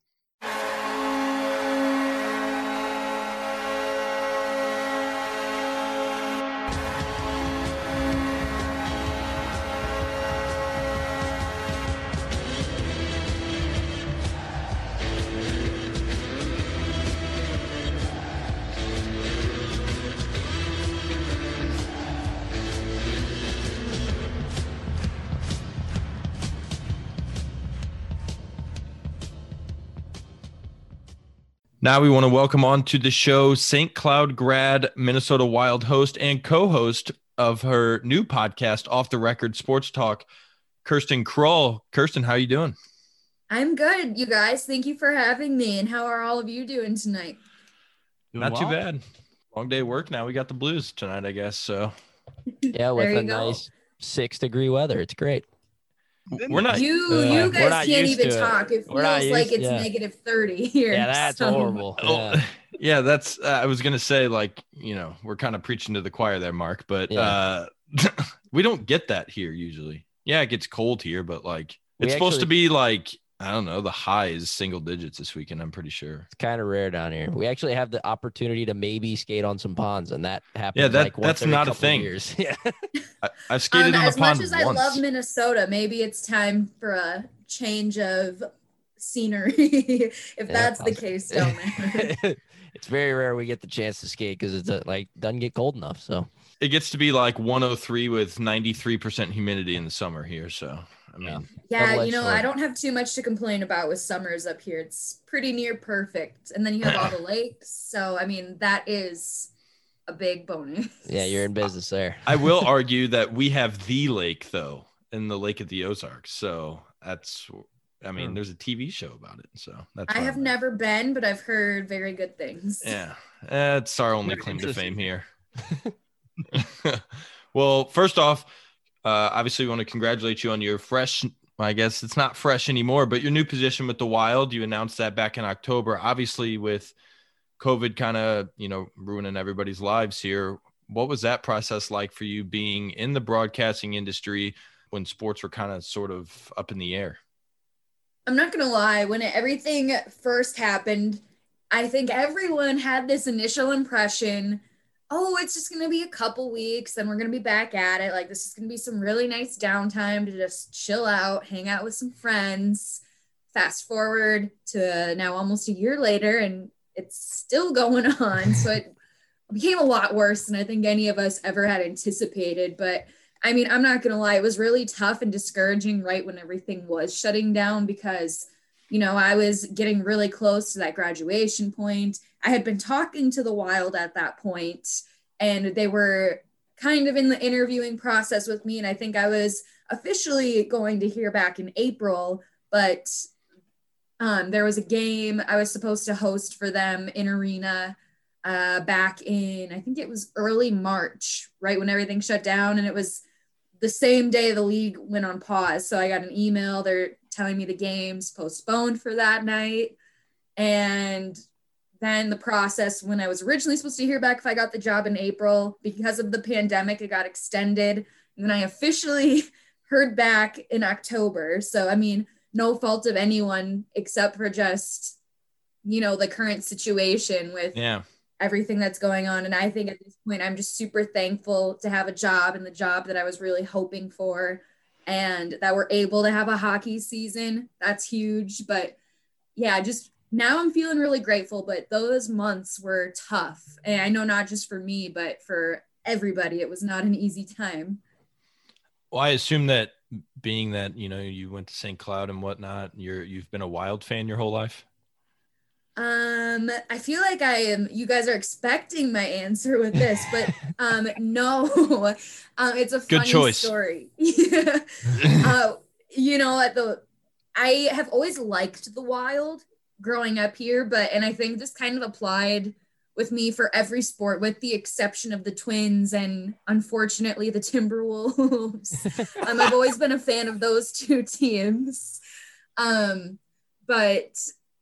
Now we want to welcome on to the show St. Cloud grad, Minnesota Wild host and co-host of her new podcast, Off the Record Sports Talk, Kirsten Krull. Kirsten, how are you doing? I'm good, you guys. Thank you for having me. And how are all of you doing tonight? Not too bad. Long day of work. Now we got the blues tonight, I guess. So Yeah, with a go. nice six degree weather. It's great. We're not. You Uh, you guys can't even to it. talk. It We're not feels like it's yeah. negative 30 here. Yeah, that's so- horrible. Oh, Yeah. yeah, that's. Uh, I was gonna say like you know we're kind of preaching to the choir there, Mark, but Yeah. uh, we don't get that here usually. Yeah, it gets cold here, but like We it's supposed to be like I don't know. The high is single digits this weekend. I'm pretty sure. It's kind of rare down here. We actually have the opportunity to maybe skate on some ponds, and that happens. Yeah, that- like once that's every not a thing. Years. Yeah, I, I've skated Um, on the as much as I love Minnesota, maybe it's time for a change of scenery if Yeah, that's the case down there. it's very rare we get the chance to skate because it's uh, like doesn't get cold enough. So it gets to be like 103 with 93% humidity in the summer here. So I mean, Yeah. yeah, you know, sword. I don't have too much to complain about with summers up here. It's pretty near perfect. And then you have all the lakes. So, I mean, that is a big bonus. yeah, you're in business there. I will argue that we have the lake though in the Lake of the Ozarks. So that's. I mean, Hmm. there's a TV show about it. So that's. I have I'm- never been, but I've heard very good things. Yeah, that's our only claim to fame here. well, first off, uh, obviously, we want to congratulate you on your fresh. I guess it's not fresh anymore, but your new position with the Wild. You announced that back in October. Obviously, with COVID kind of you know ruining everybody's lives here. What was that process like for you being in the broadcasting industry when sports were kind of sort of up in the air? I'm not gonna lie, when everything first happened, I think everyone had this initial impression oh, it's just going to be a couple weeks, then we're going to be back at it. Like, this is going to be some really nice downtime to just chill out, hang out with some friends. Fast forward to now almost a year later, and it's still going on. So it became a lot worse than I think any of us ever had anticipated. But I mean, I'm not going to lie, it was really tough and discouraging right when everything was shutting down because, you know, I was getting really close to that graduation point I had been talking to the Wild at that point, and they were kind of in the interviewing process with me. And I think I was officially going to hear back in April, but um, there was a game I was supposed to host for them in Arena uh, back in, I think it was early March, right when everything shut down. And it was the same day the league went on pause. So I got an email. They're telling me the game's postponed for that night. And then the process when I was originally supposed to hear back if I got the job in April because of the pandemic, it got extended. And then I officially heard back in October. So, I mean, no fault of anyone except for just, you know, the current situation with yeah. everything that's going on. And I think at this point, I'm just super thankful to have a job and the job that I was really hoping for and that we're able to have a hockey season. That's huge. But yeah, just now I'm feeling really grateful, but those months were tough. And I know not just for me, but for everybody, it was not an easy time. Well, I assume that being that, you know, you went to St. Cloud and whatnot, you're you've been a wild fan your whole life. Um, I feel like I am you guys are expecting my answer with this, but um no. um it's a funny Good choice. story. uh, you know, at the I have always liked the wild growing up here, but and I think this kind of applied with me for every sport, with the exception of the Twins and unfortunately the Timberwolves. um, I've always been a fan of those two teams. Um, but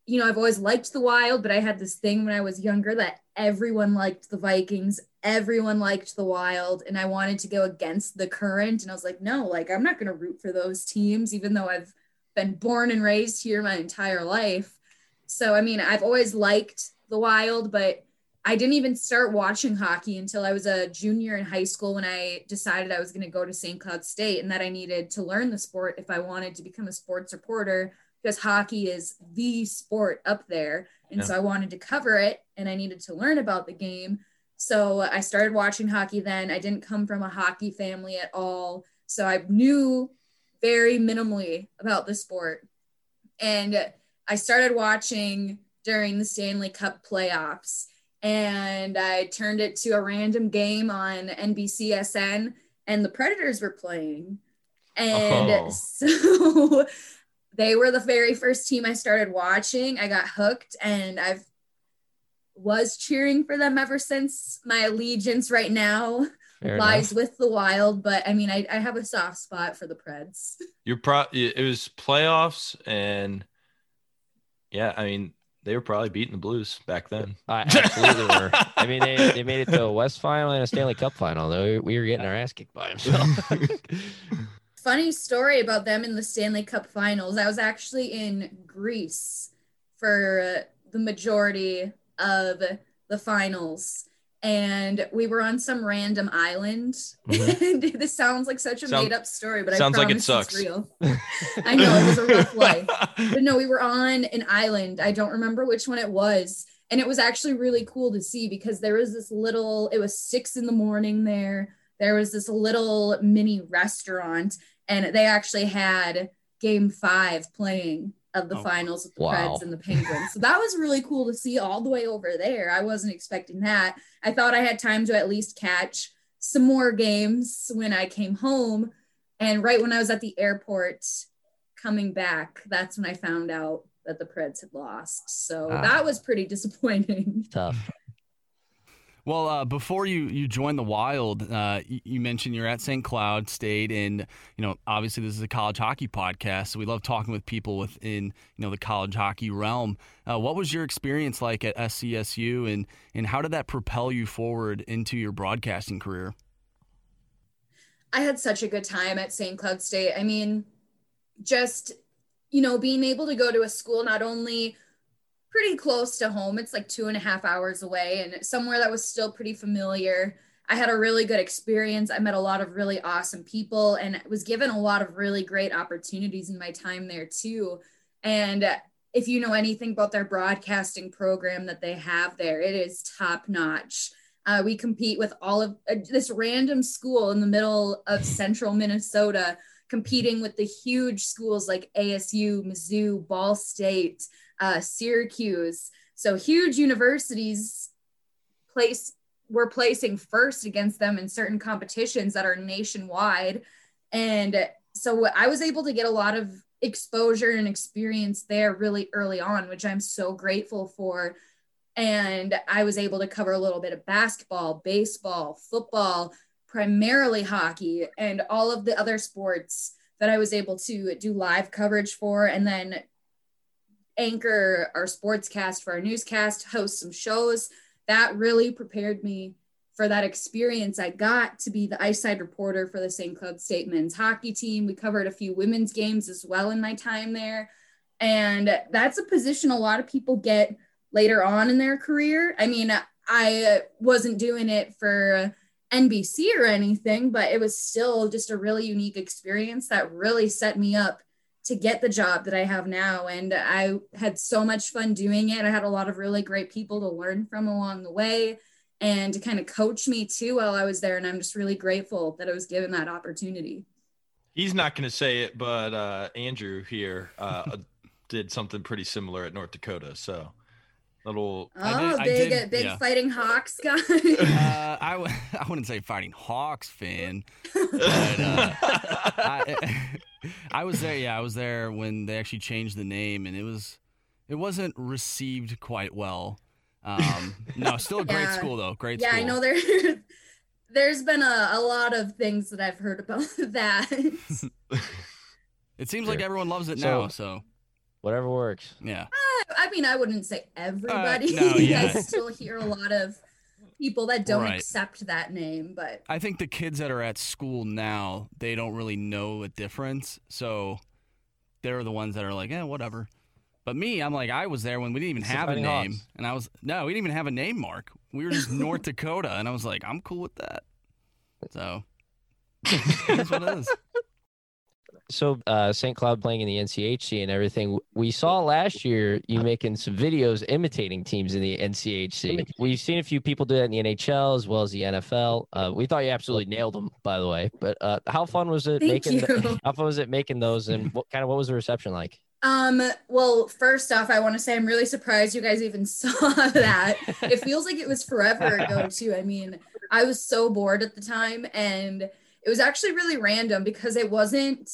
you know, I've always liked the Wild, but I had this thing when I was younger that everyone liked the Vikings, everyone liked the Wild, and I wanted to go against the current. And I was like, no, like I'm not going to root for those teams, even though I've been born and raised here my entire life. So, I mean, I've always liked the Wild, but I didn't even start watching hockey until I was a junior in high school when I decided I was going to go to St. Cloud State and that I needed to learn the sport if I wanted to become a sports reporter because hockey is the sport up there. And yeah. so I wanted to cover it and I needed to learn about the game. So I started watching hockey then. I didn't come from a hockey family at all. So I knew very minimally about the sport. And I started watching during the Stanley Cup playoffs and I turned it to a random game on NBCSN and the Predators were playing. And oh. so they were the very first team I started watching. I got hooked and I've was cheering for them ever since. My allegiance right now Fair lies enough. with the Wild, but I mean I, I have a soft spot for the Preds. You're pro it was playoffs and yeah, I mean, they were probably beating the Blues back then. I absolutely were. I mean, they, they made it to a West final and a Stanley Cup final, though we were getting our ass kicked by them. Funny story about them in the Stanley Cup finals. I was actually in Greece for the majority of the finals and we were on some random island. Mm-hmm. this sounds like such a Sound, made up story, but sounds I like it sucks. It's real. I know it was a rough life, but no, we were on an island. I don't remember which one it was, and it was actually really cool to see because there was this little. It was six in the morning there. There was this little mini restaurant, and they actually had Game Five playing of the oh, finals with the wow. Preds and the Penguins. So that was really cool to see all the way over there. I wasn't expecting that. I thought I had time to at least catch some more games when I came home. And right when I was at the airport coming back, that's when I found out that the Preds had lost. So ah. that was pretty disappointing. Tough. Well, uh, before you you joined the Wild, uh, you, you, mentioned you're at St. Cloud State, and you know obviously this is a college hockey podcast, so we love talking with people within you know the college hockey realm. Uh, what was your experience like at SCSU, and and how did that propel you forward into your broadcasting career? I had such a good time at St. Cloud State. I mean, just you know, being able to go to a school not only pretty close to home, it's like two and a half hours away, and somewhere that was still pretty familiar. I had a really good experience. I met a lot of really awesome people and was given a lot of really great opportunities in my time there too. And if you know anything about their broadcasting program that they have there, it is top notch. Uh, we compete with all of uh, this random school in the middle of central Minnesota, competing with the huge schools like ASU, Mizzou, Ball State, uh, Syracuse. So huge universities place we're placing first against them in certain competitions that are nationwide. And so I was able to get a lot of exposure and experience there really early on, which I'm so grateful for. And I was able to cover a little bit of basketball, baseball, football, primarily hockey, and all of the other sports that I was able to do live coverage for, and then anchor our sportscast for our newscast, host some shows that really prepared me for that experience. I got to be the ice side reporter for the St. Cloud State men's hockey team. We covered a few women's games as well in my time there. And that's a position a lot of people get later on in their career. I mean, I wasn't doing it for NBC or anything, but it was still just a really unique experience that really set me up to get the job that I have now. And I had so much fun doing it. I had a lot of really great people to learn from along the way and to kind of coach me too while I was there. And I'm just really grateful that I was given that opportunity. He's not going to say it, but uh, Andrew here uh, did something pretty similar at North Dakota. So little oh did, big did, big yeah. fighting hawks guy uh, I w- I wouldn't say fighting hawks fan but uh, I, I was there yeah i was there when they actually changed the name and it was it wasn't received quite well um no still a great yeah. school though great yeah school. i know there there's been a, a lot of things that i've heard about that it seems sure. like everyone loves it so, now so whatever works. Yeah. Uh, i mean i wouldn't say everybody. uh, no, yeah. i still hear a lot of people that don't right. accept that name but i think the kids that are at school now they don't really know a difference. So they're the ones that are like yeah whatever. But me i'm like i was there when we didn't even it's have a name. Hawks. and i was no we didn't even have a name mark. We were just north dakota. And i was like i'm cool with that. So that's what it is so uh, St. Cloud playing in the NCHC and everything. We saw last year you making some videos imitating teams in the NCHC. We've seen a few people do that in the NHL as well as the NFL. Uh, we thought you absolutely nailed them, by the way. But uh, how fun was it Thank making? The, how fun was it making those, and what kind of what was the reception like? Um, well, first off, I want to say I'm really surprised you guys even saw that. it feels like it was forever ago, too. I mean, I was so bored at the time, and it was actually really random because it wasn't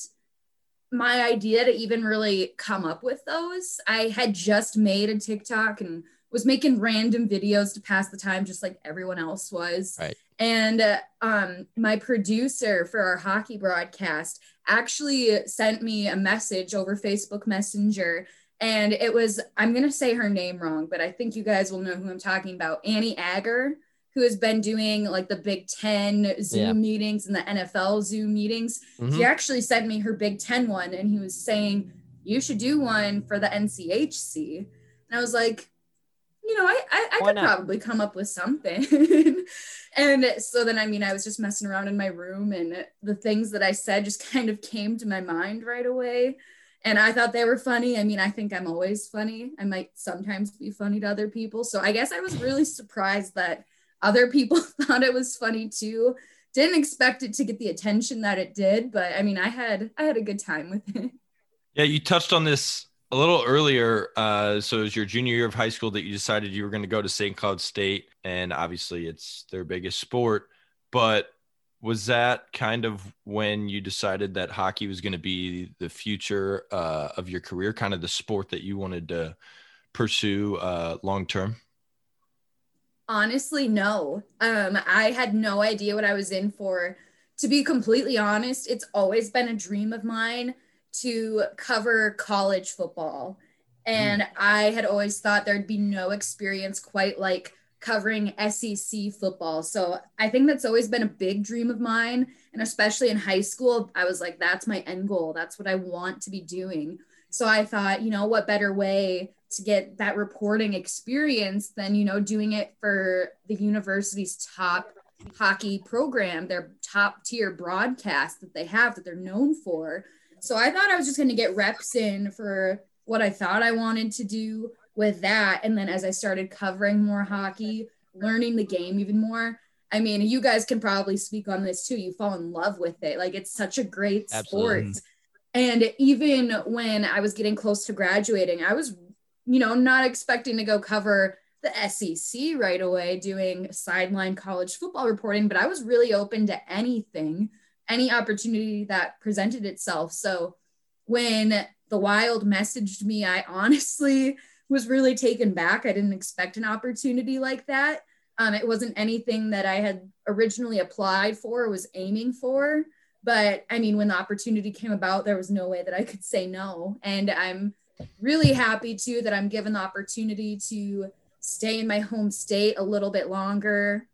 my idea to even really come up with those. I had just made a TikTok and was making random videos to pass the time, just like everyone else was. Right. And uh, um, my producer for our hockey broadcast actually sent me a message over Facebook Messenger. And it was, I'm going to say her name wrong, but I think you guys will know who I'm talking about Annie Agar who has been doing like the Big Ten Zoom yeah. meetings and the NFL Zoom meetings. Mm-hmm. He actually sent me her Big Ten one and he was saying, you should do one for the NCHC. And I was like, you know, I, I, I could not? probably come up with something. and so then, I mean, I was just messing around in my room and the things that I said just kind of came to my mind right away. And I thought they were funny. I mean, I think I'm always funny. I might sometimes be funny to other people. So I guess I was really surprised that other people thought it was funny too. Didn't expect it to get the attention that it did, but I mean, I had I had a good time with it. Yeah, you touched on this a little earlier. Uh, so it was your junior year of high school that you decided you were going to go to St. Cloud State, and obviously it's their biggest sport. But was that kind of when you decided that hockey was going to be the future uh, of your career, kind of the sport that you wanted to pursue uh, long term? Honestly, no. Um, I had no idea what I was in for. To be completely honest, it's always been a dream of mine to cover college football. And mm. I had always thought there'd be no experience quite like covering SEC football. So I think that's always been a big dream of mine. And especially in high school, I was like, that's my end goal. That's what I want to be doing. So I thought, you know, what better way to get that reporting experience than, you know, doing it for the university's top hockey program, their top tier broadcast that they have that they're known for. So I thought I was just going to get reps in for what I thought I wanted to do with that. And then as I started covering more hockey, learning the game even more, I mean, you guys can probably speak on this too. You fall in love with it. Like it's such a great Absolutely. sport. And even when I was getting close to graduating, I was, you know, not expecting to go cover the SEC right away doing sideline college football reporting, but I was really open to anything, any opportunity that presented itself. So when the Wild messaged me, I honestly was really taken back. I didn't expect an opportunity like that. Um, it wasn't anything that I had originally applied for or was aiming for. But I mean, when the opportunity came about, there was no way that I could say no. And I'm really happy too that I'm given the opportunity to stay in my home state a little bit longer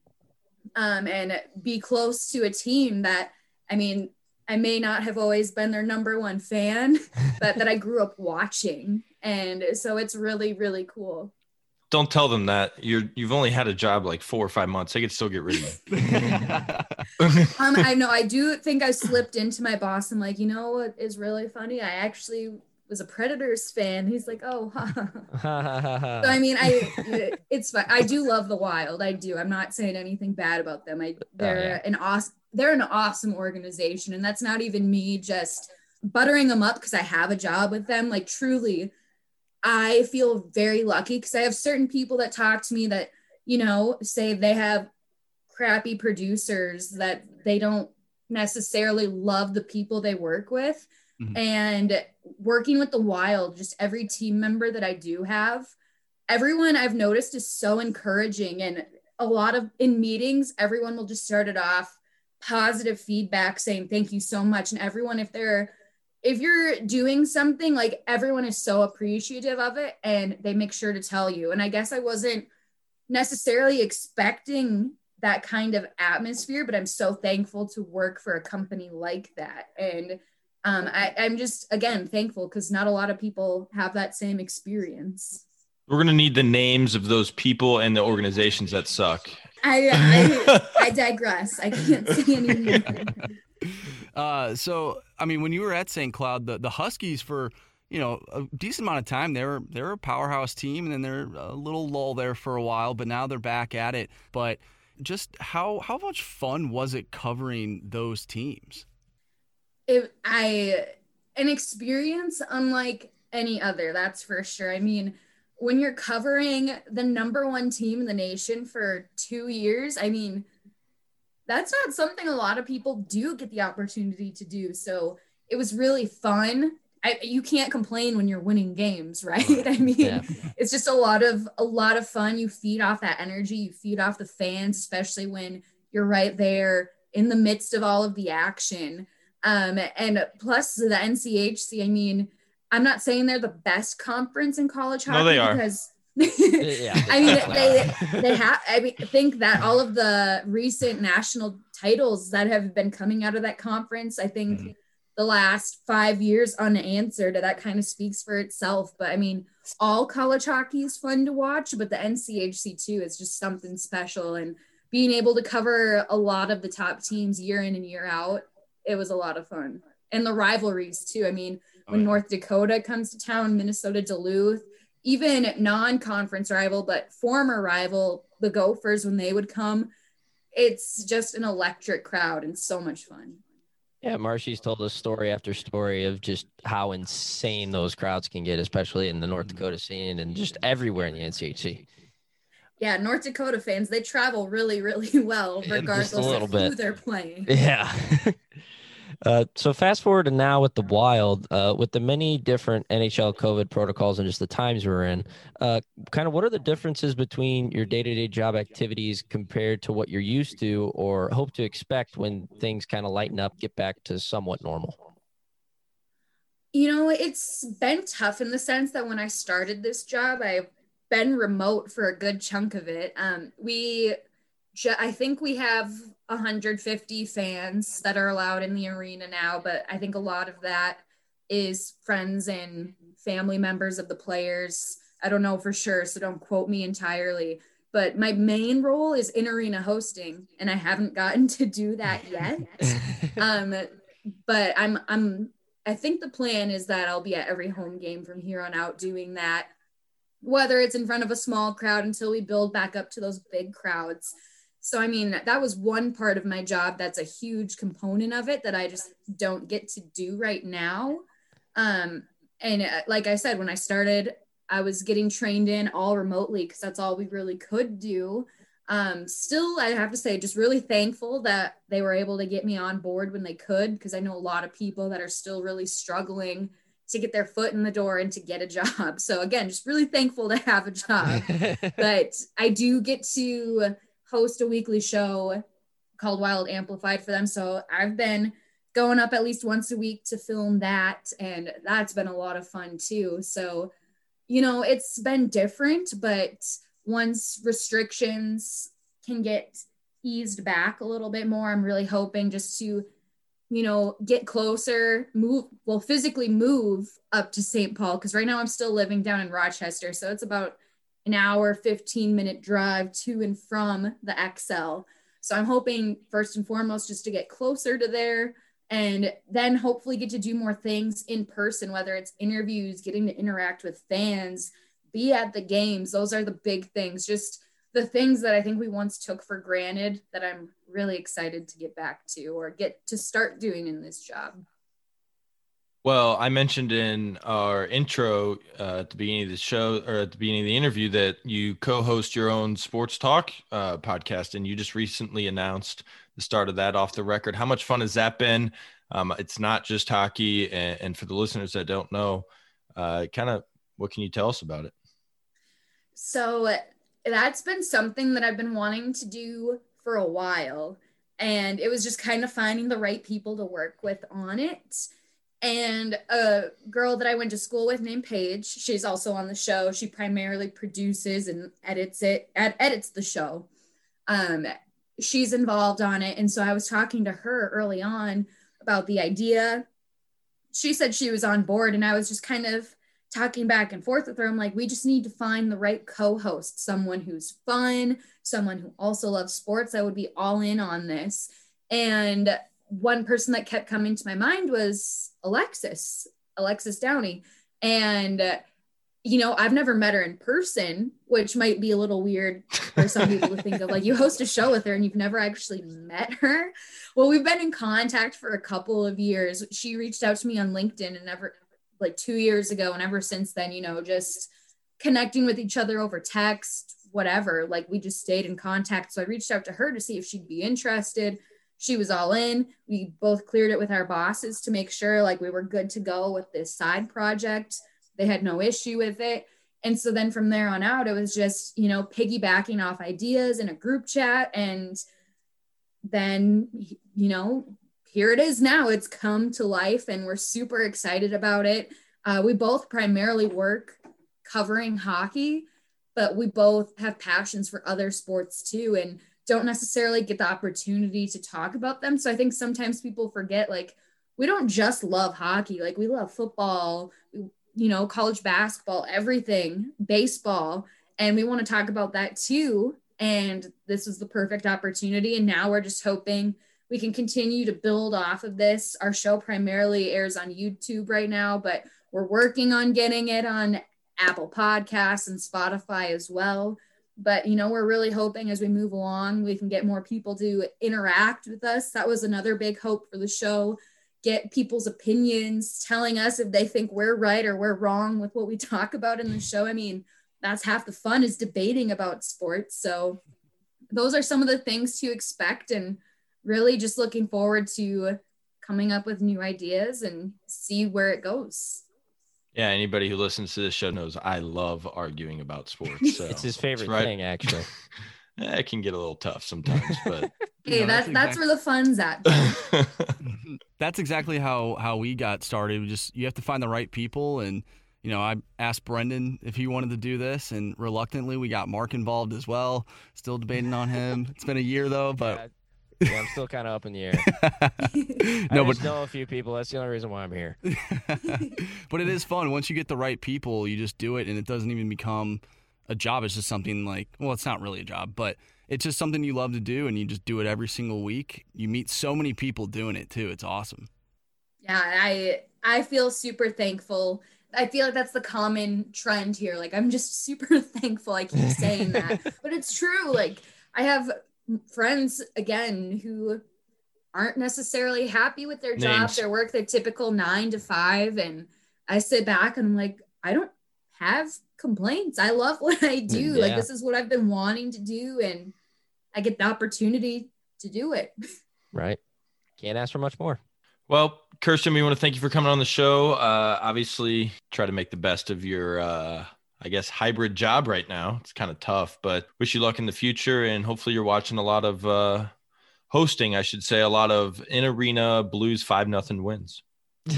um, and be close to a team that, I mean, I may not have always been their number one fan, but that I grew up watching. And so it's really, really cool. Don't tell them that you're you've only had a job like four or five months. They could still get rid of you. um, I know I do think I slipped into my boss. I'm like, you know what is really funny? I actually was a Predators fan. He's like, oh, so I mean, I it's fine. I do love the Wild. I do. I'm not saying anything bad about them. I oh, they're oh, yeah. an awesome they're an awesome organization, and that's not even me just buttering them up because I have a job with them. Like truly, I feel very lucky because I have certain people that talk to me that you know say they have crappy producers that they don't necessarily love the people they work with Mm-hmm. And working with the wild, just every team member that I do have, everyone I've noticed is so encouraging. And a lot of in meetings, everyone will just start it off positive feedback saying thank you so much. And everyone, if they're if you're doing something like everyone is so appreciative of it and they make sure to tell you. And I guess I wasn't necessarily expecting that kind of atmosphere, but I'm so thankful to work for a company like that. And um, I, I'm just again thankful because not a lot of people have that same experience. We're gonna need the names of those people and the organizations that suck. I I, I digress. I can't say anything. Uh, so I mean, when you were at St. Cloud, the, the Huskies for you know a decent amount of time they were they were a powerhouse team, and then they're a little lull there for a while, but now they're back at it. But just how how much fun was it covering those teams? It I an experience unlike any other, that's for sure. I mean, when you're covering the number one team in the nation for two years, I mean, that's not something a lot of people do get the opportunity to do. So it was really fun. I, you can't complain when you're winning games, right? I mean, yeah. it's just a lot of a lot of fun. You feed off that energy. You feed off the fans, especially when you're right there in the midst of all of the action. Um, and plus the NCHC, I mean, I'm not saying they're the best conference in college hockey no, they are. because yeah, I mean they they have I mean think that all of the recent national titles that have been coming out of that conference, I think mm-hmm. the last five years unanswered, that kind of speaks for itself. But I mean, all college hockey is fun to watch, but the NCHC too is just something special and being able to cover a lot of the top teams year in and year out it was a lot of fun. And the rivalries too. I mean, oh, when yeah. North Dakota comes to town, Minnesota Duluth, even non-conference rival, but former rival, the Gophers, when they would come, it's just an electric crowd and so much fun. Yeah, Marshy's told us story after story of just how insane those crowds can get, especially in the North mm-hmm. Dakota scene and just everywhere in the NCHC. Yeah, North Dakota fans, they travel really, really well, regardless of bit. who they're playing. Yeah. Uh, so fast forward to now with the Wild, uh, with the many different NHL COVID protocols and just the times we're in, uh, kind of what are the differences between your day-to-day job activities compared to what you're used to or hope to expect when things kind of lighten up, get back to somewhat normal? You know, it's been tough in the sense that when I started this job, I've been remote for a good chunk of it. Um, we, I think we have 150 fans that are allowed in the arena now, but I think a lot of that is friends and family members of the players. I don't know for sure, so don't quote me entirely. But my main role is in arena hosting, and I haven't gotten to do that yet. um, but I'm I'm I think the plan is that I'll be at every home game from here on out doing that, whether it's in front of a small crowd until we build back up to those big crowds. So, I mean, that was one part of my job that's a huge component of it that I just don't get to do right now. Um, and uh, like I said, when I started, I was getting trained in all remotely because that's all we really could do. Um, still, I have to say, just really thankful that they were able to get me on board when they could, because I know a lot of people that are still really struggling to get their foot in the door and to get a job. So, again, just really thankful to have a job. but I do get to host a weekly show called Wild Amplified for them. So, I've been going up at least once a week to film that, and that's been a lot of fun too. So, you know, it's been different, but once restrictions can get eased back a little bit more, I'm really hoping just to, you know, get closer, move, well, physically move up to St. Paul. Cause right now I'm still living down in Rochester. So it's about an hour, 15 minute drive to and from the Xcel. So I'm hoping first and foremost just to get closer to there and then hopefully get to do more things in person, whether it's interviews, getting to interact with fans, be at the games. Those are the big things. Just the things that I think we once took for granted that I'm really excited to get back to or get to start doing in this job. Well, I mentioned in our intro uh, at the beginning of the show or at the beginning of the interview that you co-host your own sports talk uh, podcast, and you just recently announced the start of that off the record. How much fun has that been? Um, it's not just hockey, and, and, for the listeners that don't know, uh, kind of what can you tell us about it? So that's been something that I've been wanting to do for a while. And it was just kind of finding the right people to work with on it. And a girl that I went to school with named Paige, she's also on the show. She primarily produces and edits it, ed- edits the show. Um, she's involved on it. And so I was talking to her early on about the idea. She said she was on board, and I was just kind of talking back and forth with her. I'm like, we just need to find the right co host, someone who's fun, someone who also loves sports. I would be all in on this. And one person that kept coming to my mind was Alexis, Alexis Downey. And, uh, you know, I've never met her in person, which might be a little weird for some people to think of. Like, you host a show with her and you've never actually met her. Well, we've been in contact for a couple of years. She reached out to me on LinkedIn and never like two years ago and ever since then you know just connecting with each other over text whatever like we just stayed in contact so i reached out to her to see if she'd be interested she was all in. We both cleared it with our bosses to make sure like we were good to go with this side project. They had no issue with it. And so then from there on out it was just you know piggybacking off ideas in a group chat. And then you know here it is now. It's come to life and we're super excited about it. Uh, we both primarily work covering hockey, but we both have passions for other sports too. And don't necessarily get the opportunity to talk about them. So I think sometimes people forget like we don't just love hockey, like we love football, you know, college basketball, everything, baseball, and we want to talk about that too. And this was the perfect opportunity. And now we're just hoping we can continue to build off of this. Our show primarily airs on YouTube right now, but we're working on getting it on Apple Podcasts and Spotify as well. But you know, we're really hoping as we move along, we can get more people to interact with us. That was another big hope for the show. Get people's opinions, telling us if they think we're right or we're wrong with what we talk about in the show. I mean, that's half the fun is debating about sports. So those are some of the things to expect and really just looking forward to coming up with new ideas and see where it goes. Yeah, anybody who listens to this show knows I love arguing about sports. So it's his favorite right. thing, actually. Eh, it can get a little tough sometimes, but hey, that's that's, that's where the fun's at. that's exactly how how we got started. We just you have to find the right people, and you know, I asked Brendan if he wanted to do this, and reluctantly we got Mark involved as well. Still debating on him. It's been a year though, but Yeah, I'm still kind of up in the air. no, I but know a few people. That's the only reason why I'm here. but it is fun once you get the right people. You just do it, and it doesn't even become a job. It's just something like well, it's not really a job, but it's just something you love to do, and you just do it every single week. You meet so many people doing it too. It's awesome. Yeah, I I feel super thankful. I feel like that's the common trend here. Like I'm just super thankful. I keep saying that, but it's true. Like I have friends again who aren't necessarily happy with their job, Names. their work, their typical nine to five. And I sit back and I'm like, I don't have complaints. I love what I do. Like this is what I've been wanting to do. And I get the opportunity to do it. Right? Can't ask for much more. Well, Kirsten, we want to thank you for coming on the show. Uh, obviously, try to make the best of your, uh, I guess, hybrid job right now. It's kind of tough, but wish you luck in the future. And hopefully, you're watching a lot of uh, hosting, I should say, a lot of in arena Blues 5 nothing wins.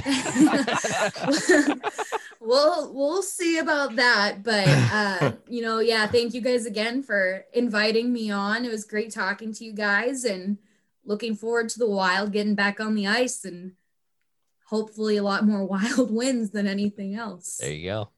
we'll we'll see about that but uh you know yeah thank you guys again for inviting me on it was great talking to you guys and looking forward to the wild getting back on the ice and hopefully a lot more wild wins than anything else There you go.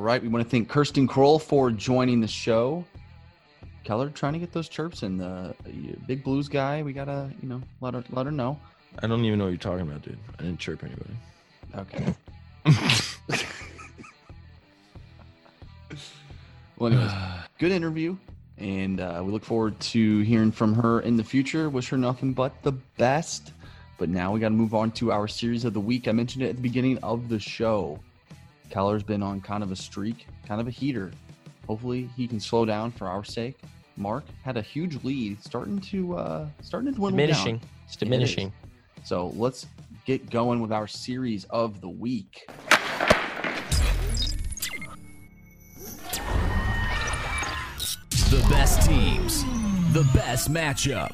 All right. We want to thank Kirsten Krull for joining the show. Keller trying to get those chirps in. The big blues guy, we gotta, you know, let her let her know. I don't even know what you're talking about, dude. I didn't chirp anybody. Okay. well, anyways, good interview, and uh, we look forward to hearing from her in the future. Wish her nothing but the best. But now we got to move on to our series of the week. I mentioned it at the beginning of the show. Keller's been on kind of a streak, kind of a heater. Hopefully, he can slow down for our sake. Mark had a huge lead, starting to uh, starting to dwindle Diminishing. down. It's It is. diminishing. So let's get going with our series of the week. The best teams, the best matchup.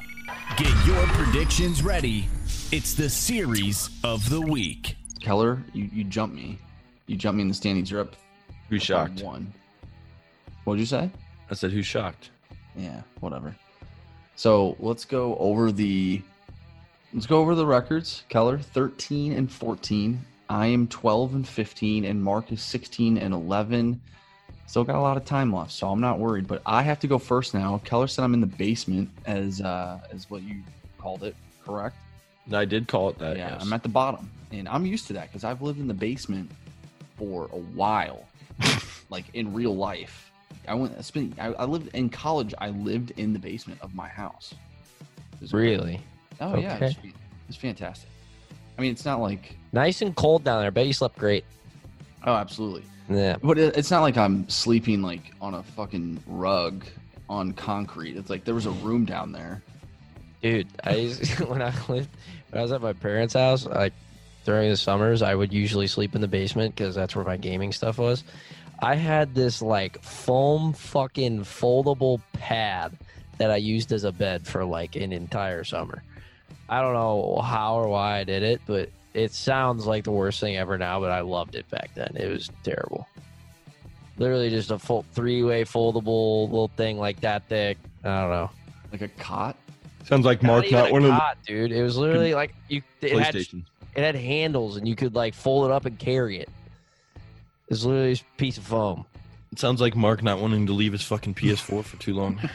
Get your predictions ready. It's the series of the week. Keller, you, you jumped me. You jumped me in the standings. You're up Who's shocked? one. What'd you say? I said, who's shocked? Yeah, whatever. So let's go over the let's go over the records. Keller, 13 and 14. I am 12 and 15, and Mark is 16 and 11. Still got a lot of time left, so I'm not worried. But I have to go first now. Keller said I'm in the basement, as uh, as what you called it, correct? I did call it that. yeah, yes. I'm at the bottom, and I'm used to that because I've lived in the basement for a while, like in real life. I went. I spent. I, I lived in college. I lived in the basement of my house. It was great. Really? Oh yeah, it's, fantastic. I mean, it's not like Nice and cold down there. I Bet you slept great. oh, absolutely. Yeah. But it, it's not like I'm sleeping like on a fucking rug on concrete. It's like there was a room down there. Dude, I used, when I lived when I was at my parents' house, like during the summers, I would usually sleep in the basement because that's where my gaming stuff was. I had this like foam fucking foldable pad that I used as a bed for like an entire summer. I don't know how or why I did it, but it sounds like the worst thing ever now, but I loved it back then. It was terrible. Literally just a full three-way foldable little thing like that thick. I don't know. Like a cot. Sounds like Mark even not a one of cot, dude. It was literally like you. the It had, PlayStation. It had handles, and you could like fold it up and carry it. It's literally just a piece of foam. It sounds like Mark not wanting to leave his fucking PS4 for too long.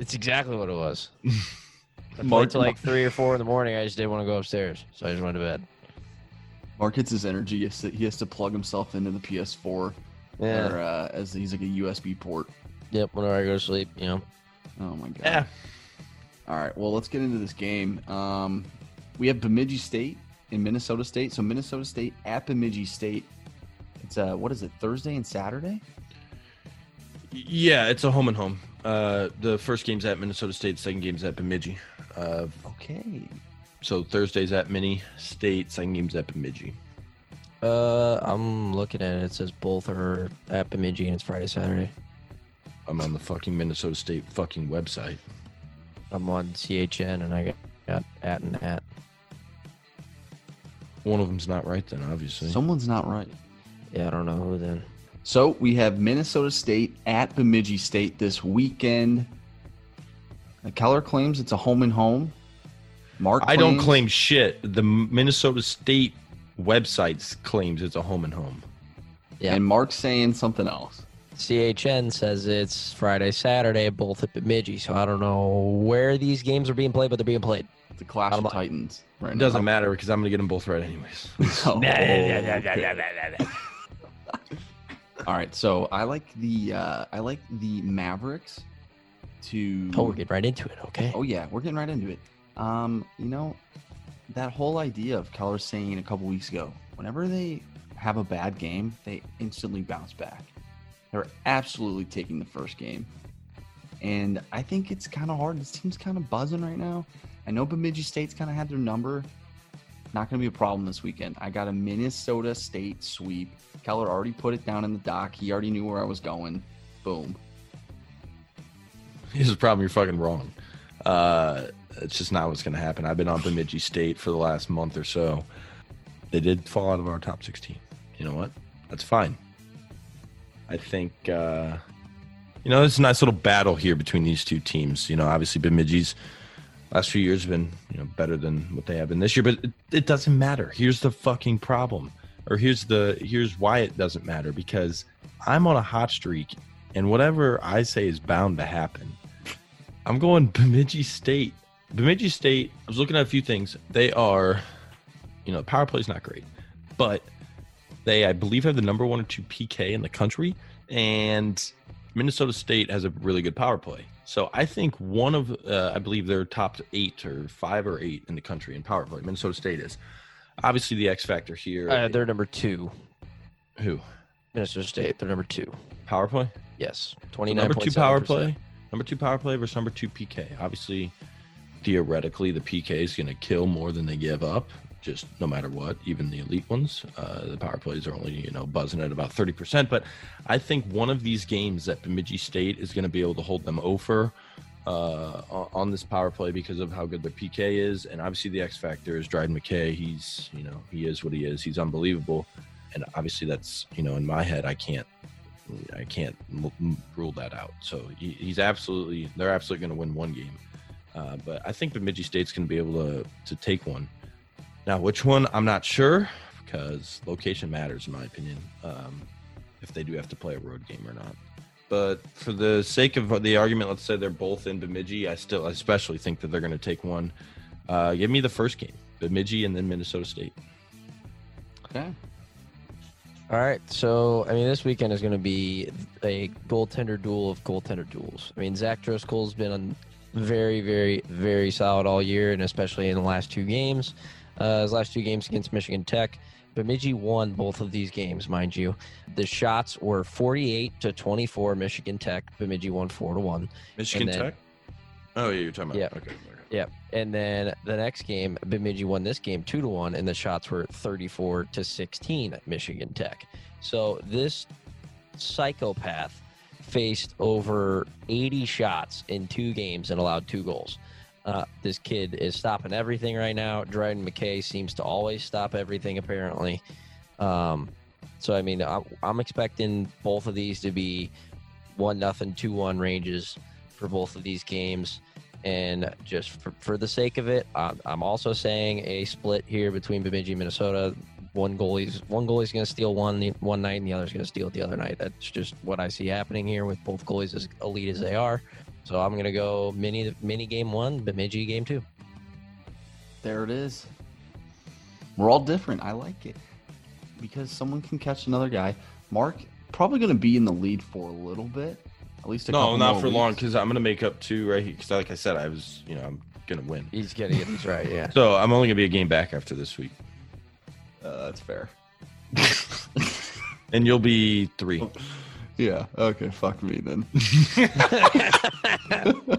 It's exactly what it was. I Mark- Mark till like three or four in the morning. I just didn't want to go upstairs, so I just went to bed. Mark gets his energy. He has to, he has to plug himself into the PS4, Yeah. or uh, as he's like a USB port. Yep. Whenever I go to sleep, you know. Oh my god. yeah. All right. Well, let's get into this game. Um, we have Bemidji State in Minnesota State. So Minnesota State at Bemidji State. It's uh, what is it? Thursday and Saturday. Yeah, it's a home and home. Uh, the first game's at Minnesota State, second game's at Bemidji. Uh, Okay. so Thursday's at Mini State, second game's at Bemidji. Uh, I'm looking at it. It says both are at Bemidji and it's Friday, Saturday. I'm on the fucking Minnesota State fucking website. I'm on CHN and I got, got at and at. One of them's not right then, obviously. Someone's not right. Yeah, I don't know who then. So we have Minnesota State at Bemidji State this weekend. Keller claims it's a home and home. Mark, I don't claim shit. The Minnesota State website claims it's a home and home. Yeah. and Mark's saying something else. CHN says it's Friday, Saturday, both at Bemidji. So I don't know where these games are being played, but they're being played. The Clash of Titans. Right It doesn't matter because I'm gonna get them both right anyways. Oh, okay. All right, so I like the uh, I like the Mavericks to. Oh, we're getting right into it. Okay. Oh yeah, we're getting right into it. Um, you know, that whole idea of Keller saying a couple weeks ago, whenever they have a bad game, they instantly bounce back. They're absolutely taking the first game. And I think it's kind of hard. This team's kind of buzzing right now. I know Bemidji State's kind of had their number. Not going to be a problem this weekend. I got a Minnesota State sweep. Keller already put it down in the dock. He already knew where I was going. Boom. Here's the problem: you're fucking wrong. Uh, it's just not what's gonna happen. I've been on Bemidji State for the last month or so. They did fall out of our top 16. You know what? That's fine. I think uh, you know it's a nice little battle here between these two teams. You know, obviously Bemidji's last few years have been you know better than what they have been this year, but it, it doesn't matter. Here's the fucking problem, or here's the here's why it doesn't matter because I'm on a hot streak, and whatever I say is bound to happen. I'm going Bemidji State. Bemidji State. I was looking at a few things. They are, you know, power play is not great, but they, I believe, have the number one or two PK in the country, and Minnesota State has a really good power play. So I think one of, uh, I believe, they're top eight or five or eight in the country in power play. Minnesota State is obviously the X factor here. Uh, they're number two. who Minnesota State. They're number two. power play? Yes. So Twenty nine. number two power play, number two power play versus number two PK. Obviously, theoretically, the PK is going to kill more than they give up. Just no matter what, even the elite ones, uh, the power plays are only you know buzzing at about thirty percent. But I think one of these games that Bemidji State is going to be able to hold them over uh, on- this power play because of how good their PK is, and obviously the X factor is Dryden McKay. He's you know he is what he is. He's unbelievable, and obviously that's you know in my head I can't I can't rule that out. So he, he's absolutely, they're absolutely going to win one game. Uh, but I think Bemidji State's going to be able to to take one. Now, which one? I'm not sure because location matters, in my opinion. Um, if they do have to play a road game or not. But for the sake of the argument, let's say they're both in Bemidji. I still, I especially think that they're going to take one. Uh, give me the first game, Bemidji, and then Minnesota State. Okay. All right. So, I mean, this weekend is going to be a goaltender duel of goaltender duels. I mean, Zach Driscoll's been on very, very, very solid all year, and especially in the last two games. Uh, his last two games against Michigan Tech. Bemidji won both of these games, mind you. The shots were 48 to 24, Michigan Tech. Bemidji won 4 to 1. Michigan then- Tech. Oh yeah, you're talking about. Yeah. Okay. okay. Yep. And then the next game, Bemidji won this game two to one, and the shots were 34 to 16 at Michigan Tech. So this psychopath faced over 80 shots in two games and allowed two goals. Uh, this kid is stopping everything right now. Dryden McKay seems to always stop everything, apparently. Um, so I mean, I'm, I'm expecting both of these to be one nothing, two one ranges for both of these games. And just for, for the sake of it, I'm, I'm also saying a split here between Bemidji and Minnesota. One goalie's one goalie's going to steal one one night, and the other's going to steal it the other night. That's just what I see happening here with both goalies as elite as they are. So I'm going to go mini mini game one, Bemidji game two. There it is. We're all different. I like it because someone can catch another guy. Mark probably going to be in the lead for a little bit, At least a No, couple not more for long because I'm gonna make up two right here. Because like I said, I was you know I'm gonna win. He's gonna get this right. Yeah. So I'm only gonna be a game back after this week, Uh, that's fair. and you'll be three. Yeah. Okay. Fuck me then.